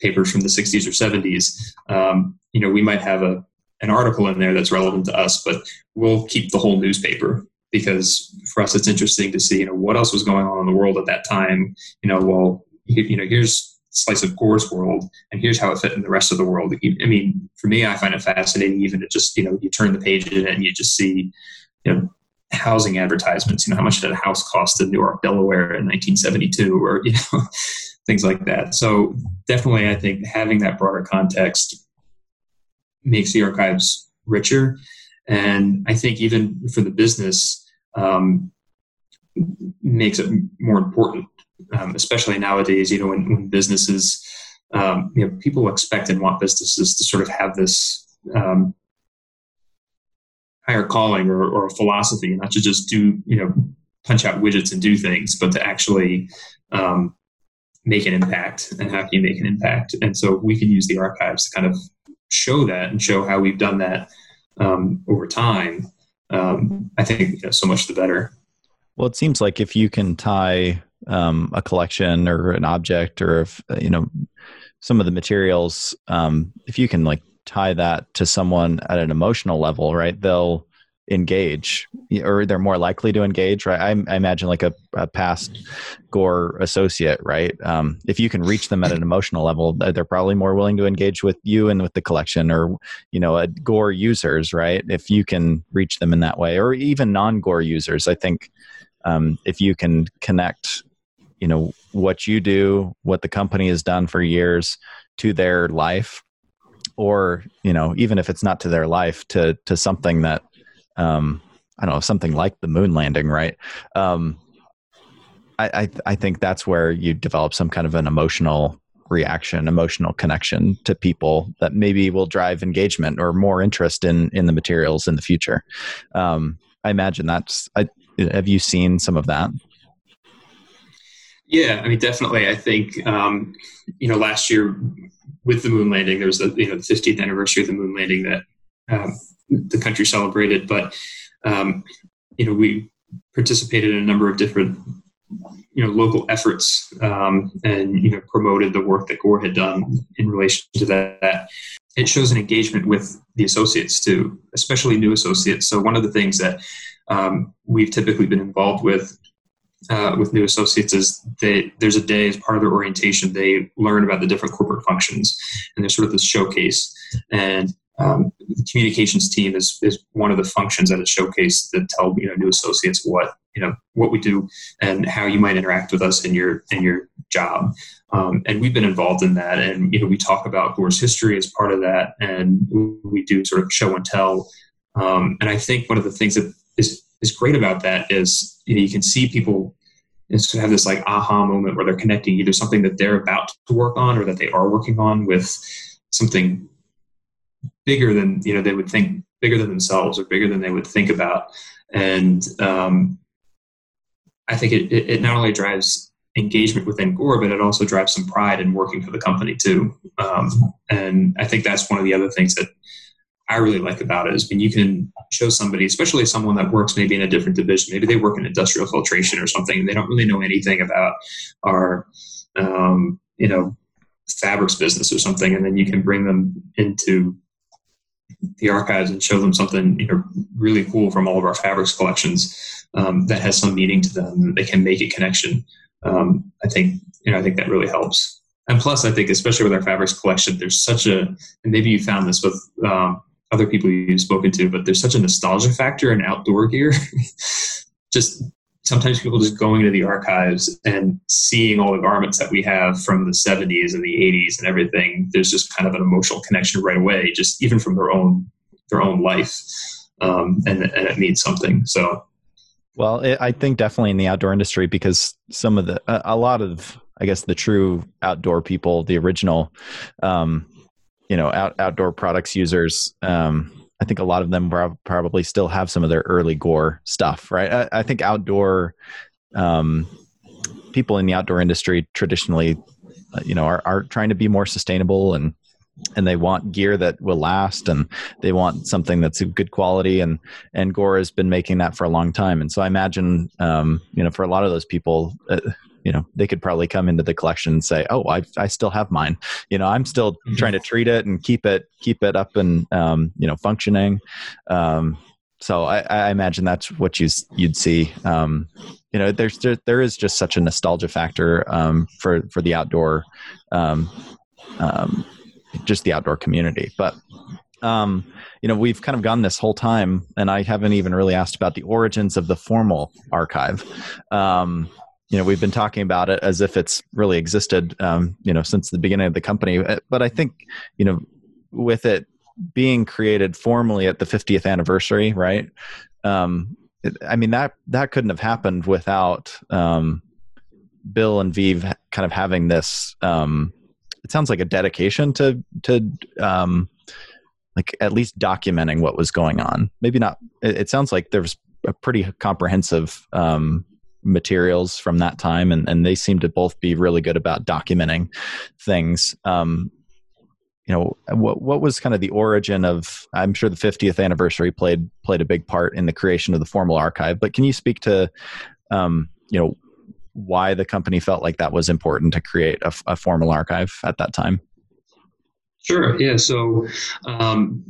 papers from the 60s or 70s, um, you know, we might have a, an article in there that's relevant to us, but we'll keep the whole newspaper because for us, it's interesting to see, you know, what else was going on in the world at that time. You know, well, you know, here's slice of Gore's world, and here's how it fit in the rest of the world. I mean, for me, I find it fascinating even to just, you know, you turn the page and you just see, you know, housing advertisements. You know, how much did a house cost in Newark, Delaware in 1972, or you know, things like that. So definitely, I think having that broader context makes the archives richer, and I think even for the business. Um, makes it more important, um, especially nowadays. You know, when, when businesses, um, you know, people expect and want businesses to sort of have this um, higher calling or, or a philosophy, not to just do you know punch out widgets and do things, but to actually um, make an impact. And how can you make an impact? And so we can use the archives to kind of show that and show how we've done that um, over time. Um, I think you know, so much the better. Well, it seems like if you can tie um, a collection or an object, or if you know some of the materials, um, if you can like tie that to someone at an emotional level, right? They'll engage. Or they're more likely to engage right? I, I imagine like a, a, past gore associate right? Um, if you can reach them at an emotional level they're probably more willing to engage with you and with the collection or you know a gore users right? If you can reach them in that way or even non-gore users i think um, if you can connect you know what you do what the company has done for years to their life or you know even if it's not to their life to to something that um i don't know something like the moon landing right? Um I, I i think that's where you develop some kind of an emotional reaction emotional connection to people that maybe will drive engagement or more interest in in the materials in the future. Um i imagine that's i have you seen some of that yeah, I mean, definitely. I think um, you know last year with the moon landing, there was the you know the 50th anniversary of the moon landing that um, the country celebrated. But um, you know, we participated in a number of different you know local efforts um, and you know promoted the work that Gore had done in relation to that. It shows an engagement with the associates too, especially new associates. So one of the things that um, we've typically been involved with uh, with new associates is they there's a day as part of their orientation they learn about the different corporate functions and there's sort of this showcase. And um, the communications team is, is one of the functions at a showcase that tell you know new associates what you know what we do and how you might interact with us in your in your job. Um, and we've been involved in that and you know we talk about Gore's history as part of that and we do sort of show and tell. Um, and I think one of the things that is is great about that is you know you can see people have this like aha moment where they're connecting either something that they're about to work on or that they are working on with something bigger than you know they would think bigger than themselves or bigger than they would think about. And um, i think it, it not only drives engagement within gore but it also drives some pride in working for the company too. Um, and i think that's one of the other things that I really like about it is when you can show somebody, especially someone that works maybe in a different division, maybe they work in industrial filtration or something, they don't really know anything about our, um, you know, fabrics business or something, and then you can bring them into the archives and show them something you know really cool from all of our fabrics collections um, that has some meaning to them. They can make a connection. Um, I think you know, I think that really helps. And plus, I think especially with our fabrics collection, there's such a, and maybe you found this with um, other people you've spoken to, but there's such a nostalgia factor in outdoor gear. just sometimes people just going to the archives and seeing all the garments that we have from the 70s and the 80s and everything there's just kind of an emotional connection right away just even from their own their own life um, and, and it means something so well it, i think definitely in the outdoor industry because some of the a, a lot of i guess the true outdoor people the original um, you know out, outdoor products users um, I think a lot of them probably still have some of their early gore stuff, right? I, I think outdoor um, people in the outdoor industry traditionally, uh, you know, are, are trying to be more sustainable and and they want gear that will last and they want something that's of good quality and and gore has been making that for a long time and so i imagine um, you know for a lot of those people uh, you know they could probably come into the collection and say oh i, I still have mine you know i'm still mm-hmm. trying to treat it and keep it keep it up and um, you know functioning um, so I, I, imagine that's what you you'd see um, you know there's there, there is just such a nostalgia factor um, for for the outdoor um, um, just the outdoor community but um, you know, we've kind of gone this whole time, and I haven't even really asked about the origins of the formal archive. You know we've been talking about it as if it's really existed um, you know since the beginning of the company. Uh, but i think you know with it being created formally at the 50th anniversary right? Um, it, i mean that that couldn't have happened without um, bill and Vieve kind of having this um, it sounds like a dedication to to um, like at least documenting what was going on. Maybe not it, it sounds like there was a pretty comprehensive um, materials from that time, and, and they seem to both be really good about documenting things. Um, you know, what what was kind of the origin of? I'm sure the 50th anniversary played played a big part in the creation of the formal archive. But can you speak to, um, you know, why the company felt like that was important to create a, a formal archive at that time? Sure. Yeah. So, um,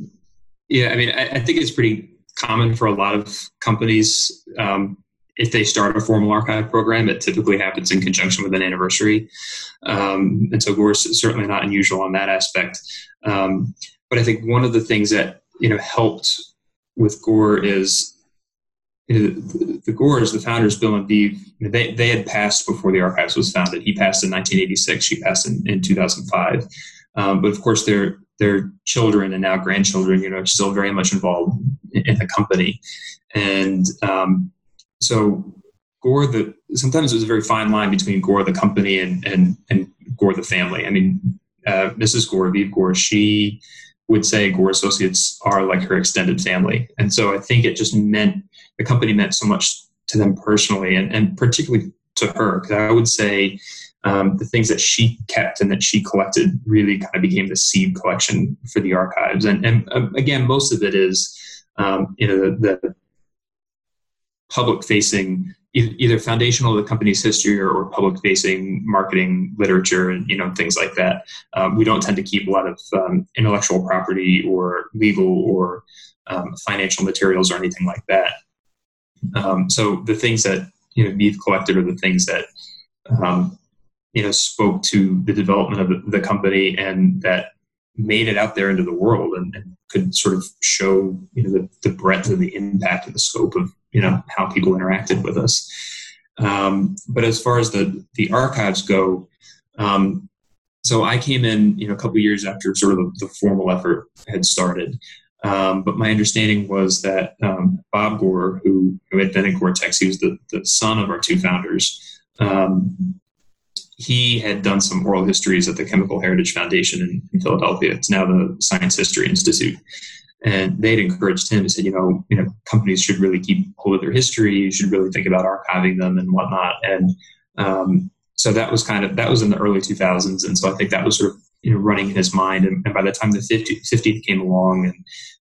yeah, I mean, I, I, think it's pretty common for a lot of companies um, if they start a formal archive program, it typically happens in conjunction with an anniversary. Um, and so Gore is certainly not unusual on that aspect. Um, but I think one of the things that you know helped with Gore is you know, the, the Gores, the founders, Bill and Vieve, they, they had passed before the archives was founded. He passed in 1986. She passed in, in 2005. Um, but of course, their their children and now grandchildren, you know, are still very much involved in, in the company. And um, so Gore the sometimes there's a very fine line between Gore the company and and and Gore the family. I mean, uh, Mrs. Gore, Vieve Gore, she would say Gore Associates are like her extended family, and so I think it just meant the company meant so much to them personally, and and particularly to her because I would say. Um, the things that she kept and that she collected really kind of became the seed collection for the archives. And, and uh, again, most of it is, um, you know, the, the public facing either foundational to the company's history or, public facing marketing literature and you know things like that. Um, we don't tend to keep a lot of um, intellectual property or legal or um, financial materials or anything like that. Um, so the things that you know we've collected are the things that um, you know spoke to the development of the, the company and that made it out there into the world and, and could sort of show you know the, the, breadth and the impact and the scope of you know how people interacted with us. Um, but as far as the the archives go, um, so I came in you know a couple years after sort of the, formal effort had started. Um, but my understanding was that um, Bob Gore, who, who had been at Gore-Tex, he was the, the son of our two founders. Um, he had done some oral histories at the Chemical Heritage Foundation in, in, Philadelphia. It's now the Science History Institute. And they'd encouraged him to say, you know, you know, companies should really keep hold of their history. You should really think about archiving them and whatnot. And um, so that was kind of that was in the early 2000s. And so I think that was sort of you know running in his mind. And, and by the time the 50, 50th came along, and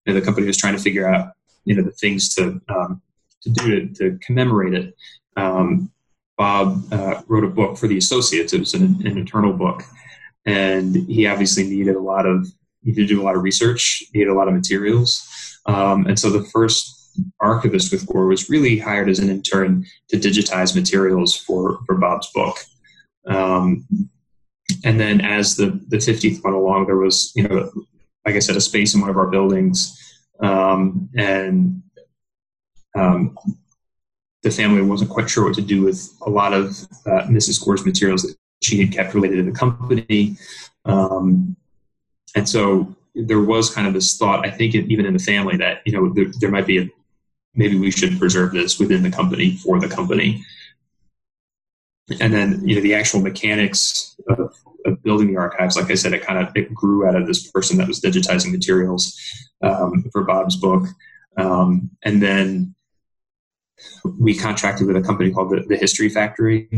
you know, the company was trying to figure out you know the things to um, to do to, to commemorate it. Um, Bob uh, wrote a book for the associates. It was an, an, internal book, and he obviously needed a lot of needed to do a lot of research, needed a lot of materials, um, and so the first archivist with Gore was really hired as an intern to digitize materials for for Bob's book. Um, and then as the, the 50th went along, there was, you know, like I said, a space in one of our buildings. Um, and um, the family wasn't quite sure what to do with a lot of uh, Mrs. Gore's materials that she had kept related to the company. Um, and so there was kind of this thought, I think, even in the family, that you know there, there might be a maybe we should preserve this within the company for the company. And then you know the actual mechanics of, of building the archives, like I said, it kind of it grew out of this person that was digitizing materials um, for Bob's book, um, and then we contracted with a company called the, the History Factory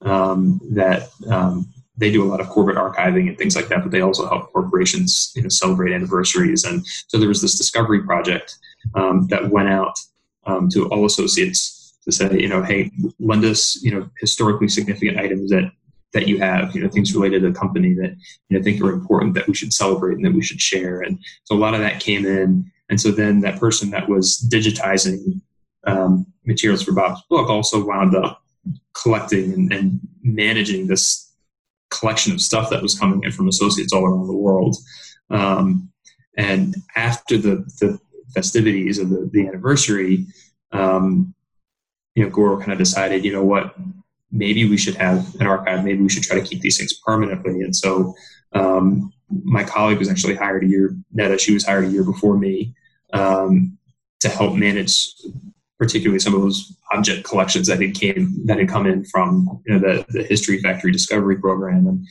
um, that um, they do a lot of corporate archiving and things like that, but they also help corporations you know celebrate anniversaries. And so there was this discovery project um, that went out um, to all associates to say, you know, hey, lend us you know historically significant items that that you have, you know, things related to the company that you know think are important that we should celebrate and that we should share. And so a lot of that came in. And so then that person that was digitizing um, materials for Bob's book also wound up collecting and, and managing this collection of stuff that was coming in from associates all around the world. Um, and after the, the festivities of the, the anniversary, um, you know, Gore kind of decided, you know what, maybe we should have an archive. Maybe we should try to keep these things permanently. And so um, my colleague was actually hired a year, Netta, she was hired a year before me um, to help manage particularly some of those object collections that had came that had come in from you know, the, the History Factory Discovery Program, and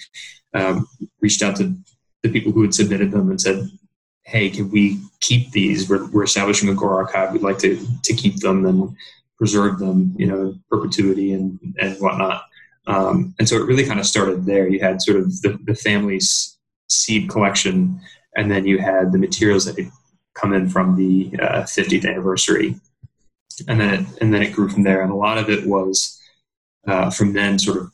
um, reached out to the people who had submitted them and said, "Hey, can we keep these? We're, we're establishing a Gore archive. We'd like to to keep them and preserve them, you know, in perpetuity and and whatnot." Um, and so it really kind of started there. You had sort of the, the family's seed collection, and then you had the materials that had come in from the uh, 50th anniversary and then it, and then it grew from there. And a lot of it was uh, from then sort of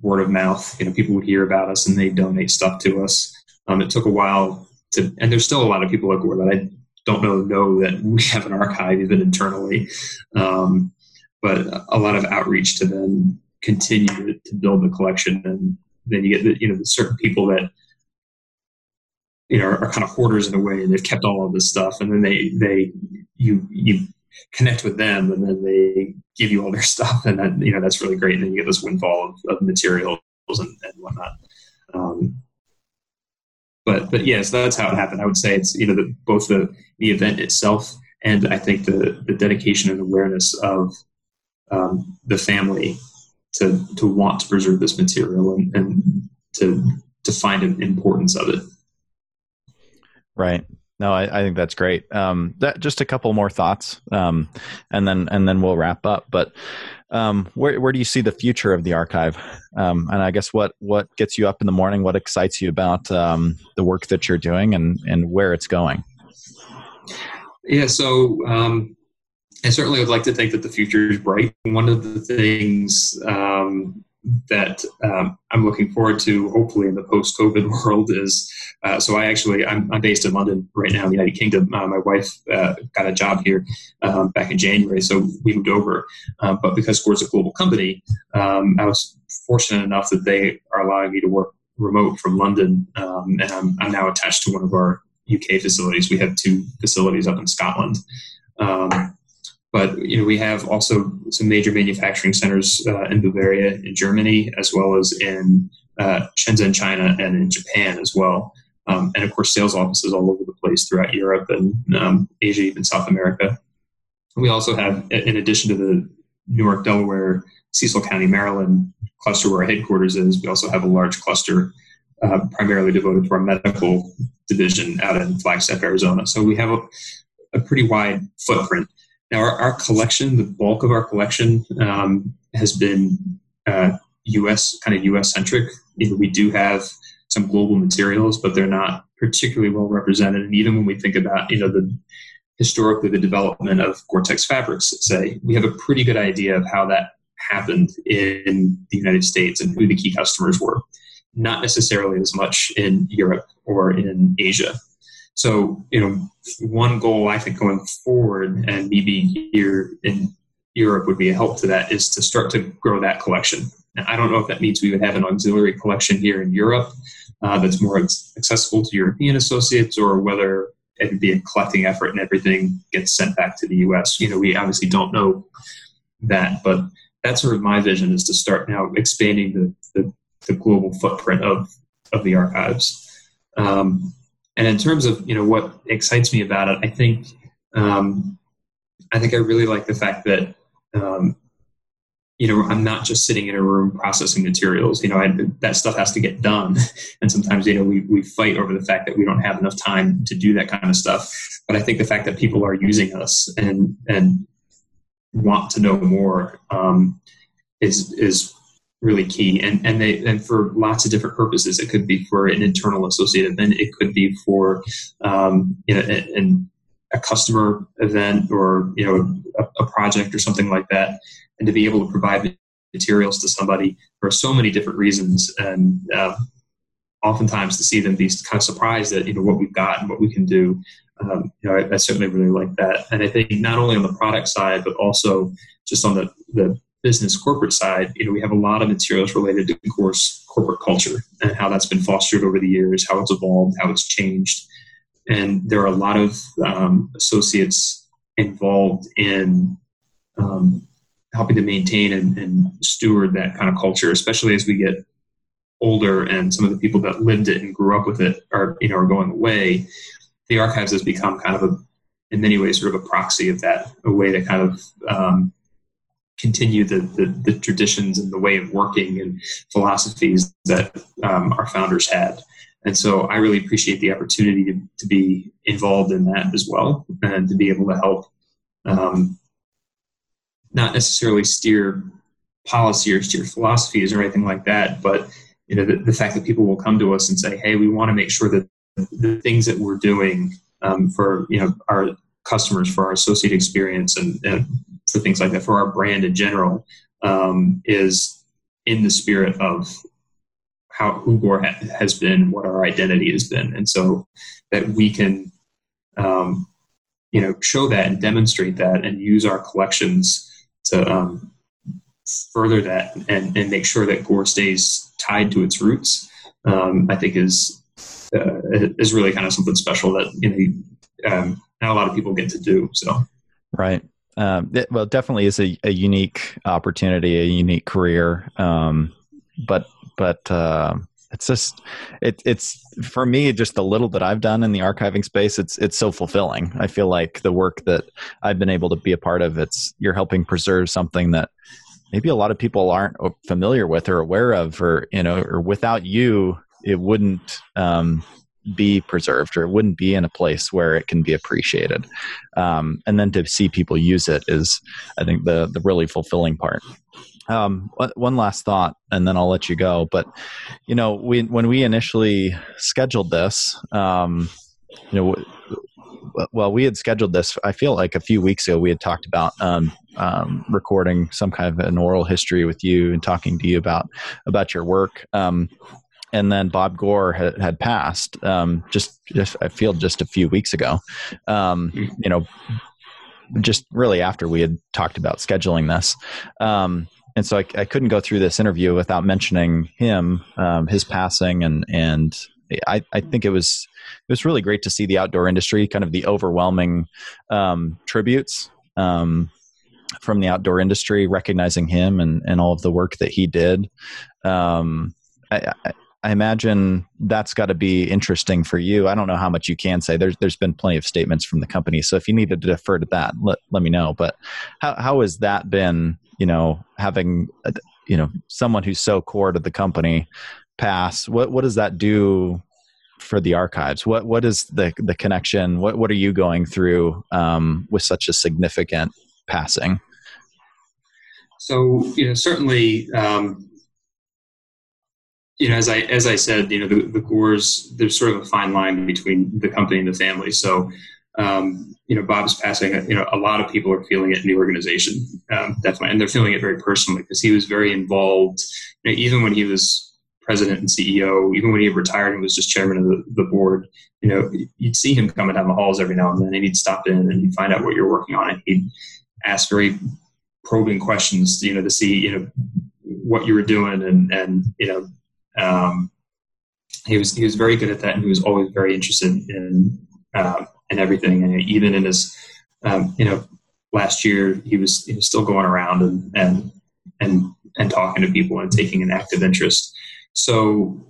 word of mouth. You know, people would hear about us and they donate stuff to us. Um, it took a while to, and there's still a lot of people Gore that I don't know know that we have an archive even internally, um, but a lot of outreach to then continue to, to build the collection. And then you get the, you know the certain people that you know are, are, kind of hoarders in a way and they've kept all of this stuff and then they they you you connect with them and then they give you all their stuff and then you know that's really great and then you get this windfall of, of materials and, and whatnot. Um, but but yes that's how it happened. I would say it's you know the, both the the event itself and i think the the dedication and awareness of um, the family to to want to preserve this material and, and to to find an importance of it. Right no, I, I, think that's great. Um, that just a couple more thoughts, um, and then and then we'll wrap up. But um, where where do you see the future of the archive? Um, and I guess what what gets you up in the morning? What excites you about um, the work that you're doing, and and where it's going? Yeah, so um, I certainly would like to think that the future is bright. One of the things that um, I'm looking forward to, hopefully in the post-COVID world, is uh, so I actually I'm, I'm, based in London right now, in the United Kingdom. Uh, my wife uh, got a job here um, back in January, so we moved over. Um, but because Gore's a global company, um, I was fortunate enough that they are allowing me to work remote from London, um, and I'm, I'm, now attached to one of our UK facilities. We have two facilities up in Scotland. Um, but you know, we have also some major manufacturing centers uh, in Bavaria, in Germany, as well as in uh, Shenzhen, China, and in Japan as well. Um, and of course, sales offices all over the place throughout Europe and um, Asia, even South America. We also have, in addition to the Newark, Delaware, Cecil County, Maryland cluster where our headquarters is, we also have a large cluster uh, primarily devoted to our medical division out in Flagstaff, Arizona. So we have a, a pretty wide footprint. Now, our, our collection, the bulk of our collection, um, has been uh, U.S. kind of U.S. centric. You know, we do have some global materials, but they're not particularly well represented. And even when we think about, you know, the historically the development of Gore-Tex fabrics, say, we have a pretty good idea of how that happened in the United States and who the key customers were. Not necessarily as much in Europe or in Asia. So, you know, one goal I think going forward, and me being here in Europe would be a help to that is to start to grow that collection. Now, I don't know if that means we would have an auxiliary collection here in Europe uh, that's more accessible to European associates, or whether it would be a collecting effort and everything gets sent back to the U.S. You know, we obviously don't know that, but that's sort of my vision is to start now expanding the, the, the global footprint of of the archives. Um, and in terms of you know what excites me about it, I think um, I think I really like the fact that um, you know I'm not just sitting in a room processing materials. You know I, that stuff has to get done, and sometimes you know we we fight over the fact that we don't have enough time to do that kind of stuff. But I think the fact that people are using us and and want to know more um, is is really key. And and they and for lots of different purposes it could be for an internal associate event. It could be for um, you know an, a customer event or you know a, a, project or something like that. And to be able to provide materials to somebody for so many different reasons and uh, oftentimes to see them be kind of surprised at you know what we've got and what we can do um, you know I, I certainly really like that. And i think not only on the product side but also just on the the business corporate side, you know, we have a lot of materials related to course corporate culture and how that's been fostered over the years, how it's evolved, how it's changed. And there are a lot of um, associates involved in um, helping to maintain and, and, steward that kind of culture, especially as we get older and some of the people that lived it and grew up with it are, you know, are going away. The archives has become kind of a, in many ways, sort of a proxy of that, a way to kind of um, continue the, the, the, traditions and the way of working and philosophies that um, our founders had. And so I really appreciate the opportunity to, to be involved in that as well and to be able to help um, not necessarily steer policy or steer philosophies or anything like that, but you know the, the fact that people will come to us and say, "Hey, we want to make sure that the things that we're doing um, for you know our customers, for our associate experience, and, and for things like that, for our brand in general, um, is in the spirit of how Ugor ha- has been, what our identity has been, and so that we can, um, you know, show that and demonstrate that, and use our collections to um, further that and, and make sure that Gore stays tied to its roots. Um, I think is uh, is really kind of something special that you know um, not a lot of people get to do. So right um, it, well, definitely is a, a, unique opportunity, a unique career. Um, but but uh, it's just it, it's for me just the little that I've done in the archiving space. It's it's so fulfilling. I feel like the work that I've been able to be a part of. It's you're helping preserve something that maybe a lot of people aren't familiar with or aware of, or you know, or without you, it wouldn't. Um, be preserved or it wouldn't be in a place where it can be appreciated. Um, and then to see people use it is, I think, the the really fulfilling part. Um, one last thought, and then I'll let you go. But you know, we when we initially scheduled this, um, you know, well, we had scheduled this. I feel like a few weeks ago we had talked about um, um, recording some kind of an oral history with you and talking to you about about your work. Um, and then Bob Gore had, had passed um, just, just, I feel just a few weeks ago. Um, you know, just really after we had talked about scheduling this. Um, and so I, I, couldn't go through this interview without mentioning him, um, his passing, and and I, I think it was it was really great to see the outdoor industry, kind of the overwhelming um, tributes um, from the outdoor industry, recognizing him and, and all of the work that he did. Um, I, I imagine that's got to be interesting for you. I don't know how much you can say. There's there's been plenty of statements from the company, so if you need to defer to that, let let me know. But how how has that been? You know, having a, you know someone who's so core to the company pass. What what does that do for the archives? What what is the the connection? What what are you going through um, with such a significant passing? So you know, certainly. Um, you know, as I as I said, you know, the, the Gores, there's sort of a fine line between the company and the family. So, um, you know, Bob's passing. You know, a lot of people are feeling it in the organization, um, definitely, and they're feeling it very personally because he was very involved. You know, even when he was president and CEO, even when he retired and was just chairman of the, the board, you know, you'd see him coming down the halls every now and then, and he'd stop in and he'd find out what you're working on, and he'd ask very probing questions, you know, to see, you know, what you were doing and, and, you know, um, he was, he was very good at that and he was always very interested in, uh, in everything. And even in his, um, you know, last year he was, he was still going around and, and, and, and talking to people and taking an active interest. So,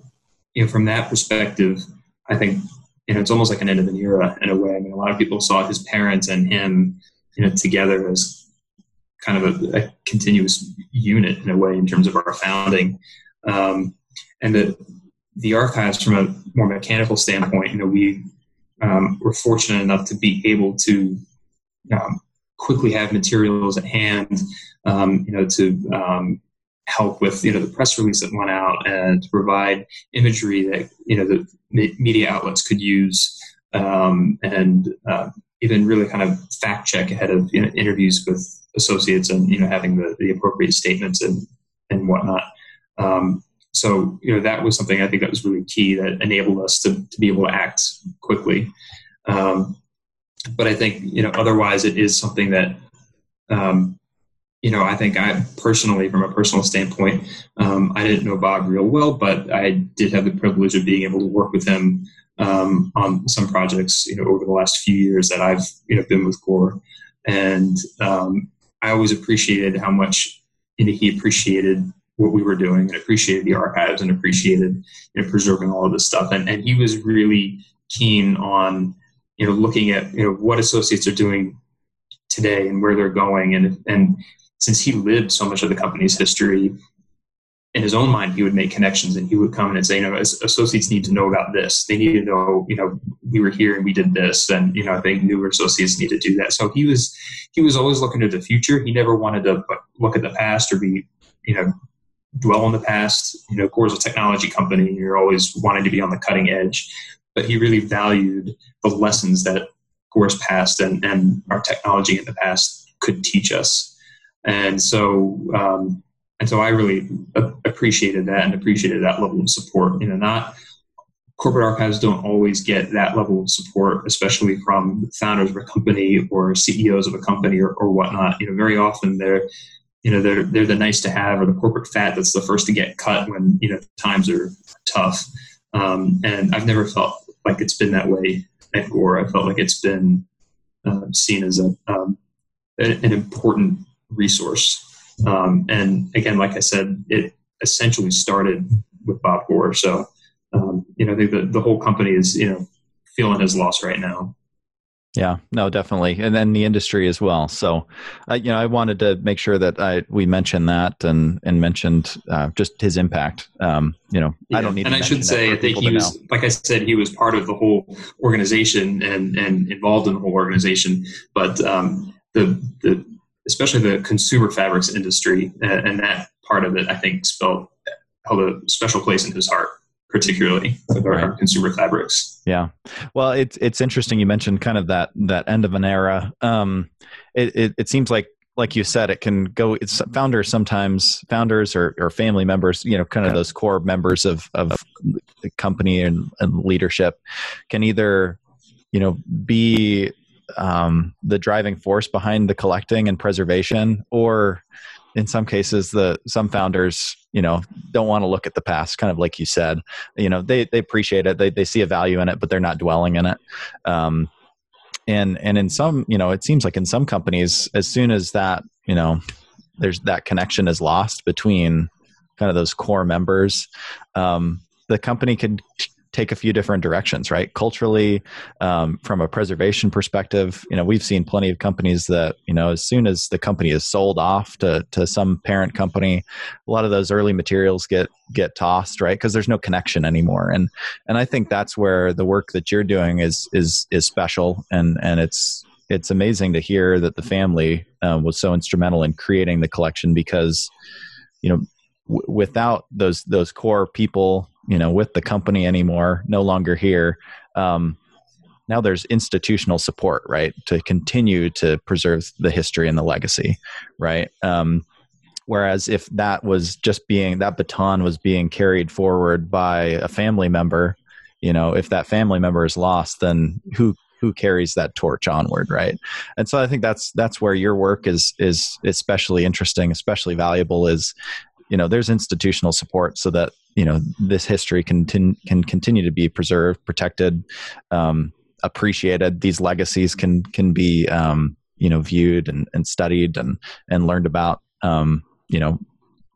you know, from that perspective, I think, you know, it's almost like an end of an era in a way. I mean, a lot of people saw his parents and him, you know, together as kind of a, a continuous unit in a way in terms of our founding. Um, and the, the archives from a more mechanical standpoint, you know, we um, were fortunate enough to be able to um, quickly have materials at hand, um, you know, to um, help with you know the press release that went out and to provide imagery that you know the media outlets could use um, and uh, even really kind of fact check ahead of you know, interviews with associates and you know having the, the appropriate statements and and whatnot. Um, so you know that was something I think that was really key that enabled us to, to be able to act quickly. Um, but I think you know otherwise it is something that um, you know, I think I personally, from a personal standpoint, um, I didn't know Bob real well, but I did have the privilege of being able to work with him um, on some projects, you know, over the last few years that I've, you know, been with Gore. And um, I always appreciated how much you know, he appreciated what we were doing and appreciated the archives and appreciated you know, preserving all of this stuff. And, and he was really keen on, you know, looking at, you know, what associates are doing today and where they're going and and since he lived so much of the company's history in his own mind, he would make connections and he would come in and say, you know, associates need to know about this. They need to know, you know, we were here and we did this. And, you know, I think newer associates need to do that. So he was, he was always looking to the future. He never wanted to look at the past or be, you know, dwell on the past. You know, Gore's a technology company. And you're always wanting to be on the cutting edge. But he really valued the lessons that Gore's past and, and our technology in the past could teach us and so um, and so I really appreciated that and appreciated that level of support. You know, not corporate archives don't always get that level of support, especially from founders of a company or CEOs of a company or, or whatnot. You know, very often they're you know they're they're the nice to have or the corporate fat that's the first to get cut when you know times are tough. Um, and I've never felt like it's been that way at Gore. I felt like it's been uh, seen as a um, an important resource. Um, and again, like I said, it essentially started with Bob Gore. So, um, you know, the, the whole company is, you know, feeling his loss right now. Yeah, no, definitely, and then the industry as well. So, uh, you know, I wanted to make sure that I we mentioned that and and mentioned uh, just his impact. Um, you know, yeah. I don't need. And I should say, I think he was, know. like I said, he was part of the whole organization and and involved in the whole organization. But um, the the especially the consumer fabrics industry, and that part of it, I think, spelled held a special place in his heart, particularly with our, right. consumer fabrics. Yeah, well, it's it's interesting. You mentioned kind of that that end of an era. Um, it, it, it seems like like you said, it can go. It's founders sometimes, founders or, or family members, you know, kind of those core members of of the company and, and leadership, can either, you know, be um, the driving force behind the collecting and preservation, or in some cases, the some founders, you know, don't want to look at the past. Kind of like you said, you know, they they appreciate it, they they see a value in it, but they're not dwelling in it. Um, and and in some, you know, it seems like in some companies, as soon as that, you know, there's that connection is lost between kind of those core members. Um, the company could take a few different directions, right? Culturally, um, from a preservation perspective, you know, we've seen plenty of companies that, you know, as soon as the company is sold off to, to some parent company, a lot of those early materials get get tossed, right? Because there's no connection anymore. And and I think that's where the work that you're doing is is is special, and and it's it's amazing to hear that the family uh, was so instrumental in creating the collection because, you know, w- without those those core people you know with the company anymore no longer here um, now there's institutional support right to continue to preserve the history and the legacy right um, whereas if that was just being that baton was being carried forward by a family member you know if that family member is lost then who who carries that torch onward, right? And so I think that's that's where your work is is especially interesting, especially valuable. Is you know there's institutional support so that you know this history can can continue to be preserved, protected, um, appreciated. These legacies can can be um, you know viewed and, and studied and and learned about. Um, you know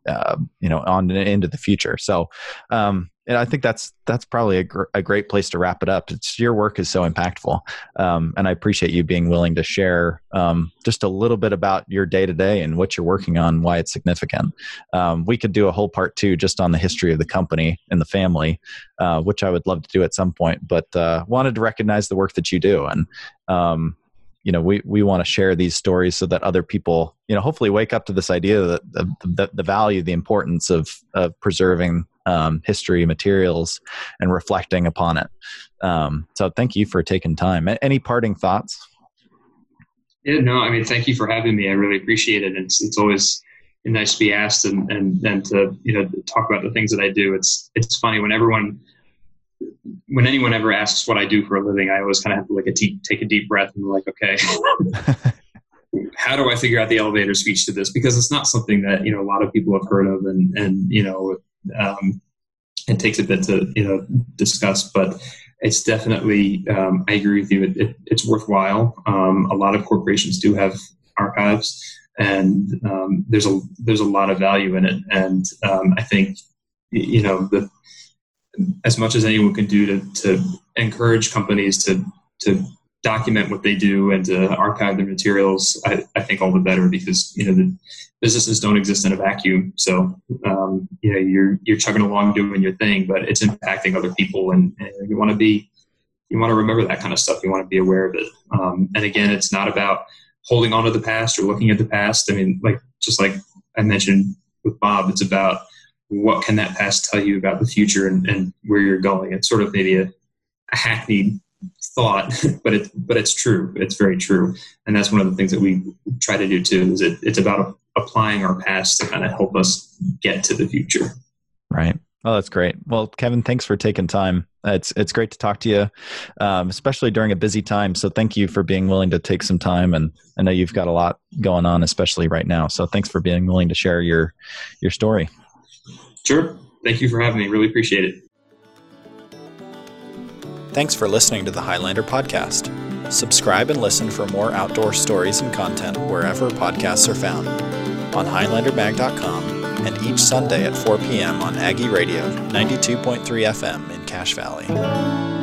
uh, you know on into the future. So, um, and I think that's that's probably a, gr- a, great place to wrap it up. It's your work is so impactful, um, and I appreciate you being willing to share um, just a little bit about your day to day and what you're working on, why it's significant. Um, we could do a whole part two just on the history of the company and the family, uh, which I would love to do at some point. But uh, wanted to recognize the work that you do, and um, you know we we want to share these stories so that other people you know hopefully wake up to this idea that the, the, the value the importance of of preserving um, history materials and reflecting upon it. Um, so thank you for taking time. Any parting thoughts? Yeah no i mean thank you for having me. I really appreciate it. It's it's always nice to be asked and and and to you know talk about the things that i do. It's it's funny when everyone when anyone ever asks what I do for a living, I always kind of have to like a deep, take a deep breath and be like, okay, how do I figure out the elevator speech to this? Because it's not something that you know a lot of people have heard of, and and you know um, it takes a bit to you know discuss, but it's definitely um, I agree with you. It, it, it's worthwhile. Um, a lot of corporations do have archives, and um, there's a there's a lot of value in it, and um, I think you know the as much as anyone can do to, to encourage companies to to document what they do and to archive their materials, I, I think all the better because you know the businesses don't exist in a vacuum. So um, you know you're you're chugging along doing your thing, but it's impacting other people, and, and you want to be you want to remember that kind of stuff. You want to be aware of it. Um, and again, it's not about holding on to the past or looking at the past. I mean, like just like I mentioned with Bob, it's about what can that past tell you about the future and, and where you're going? It's sort of maybe a, a hackneyed thought, but it but it's true. It's very true, and that's one of the things that we try to do too. Is it, it's about applying our past to kind of help us get to the future. Right. Oh, that's great. Well, Kevin, thanks for taking time. It's it's great to talk to you, um, especially during a busy time. So thank you for being willing to take some time, and I know you've got a lot going on, especially right now. So thanks for being willing to share your your story. Sure. Thank you for having me. Really appreciate it. Thanks for listening to the Highlander Podcast. Subscribe and listen for more outdoor stories and content wherever podcasts are found on HighlanderMag.com and each Sunday at 4 p.m. on Aggie Radio 92.3 FM in Cache Valley.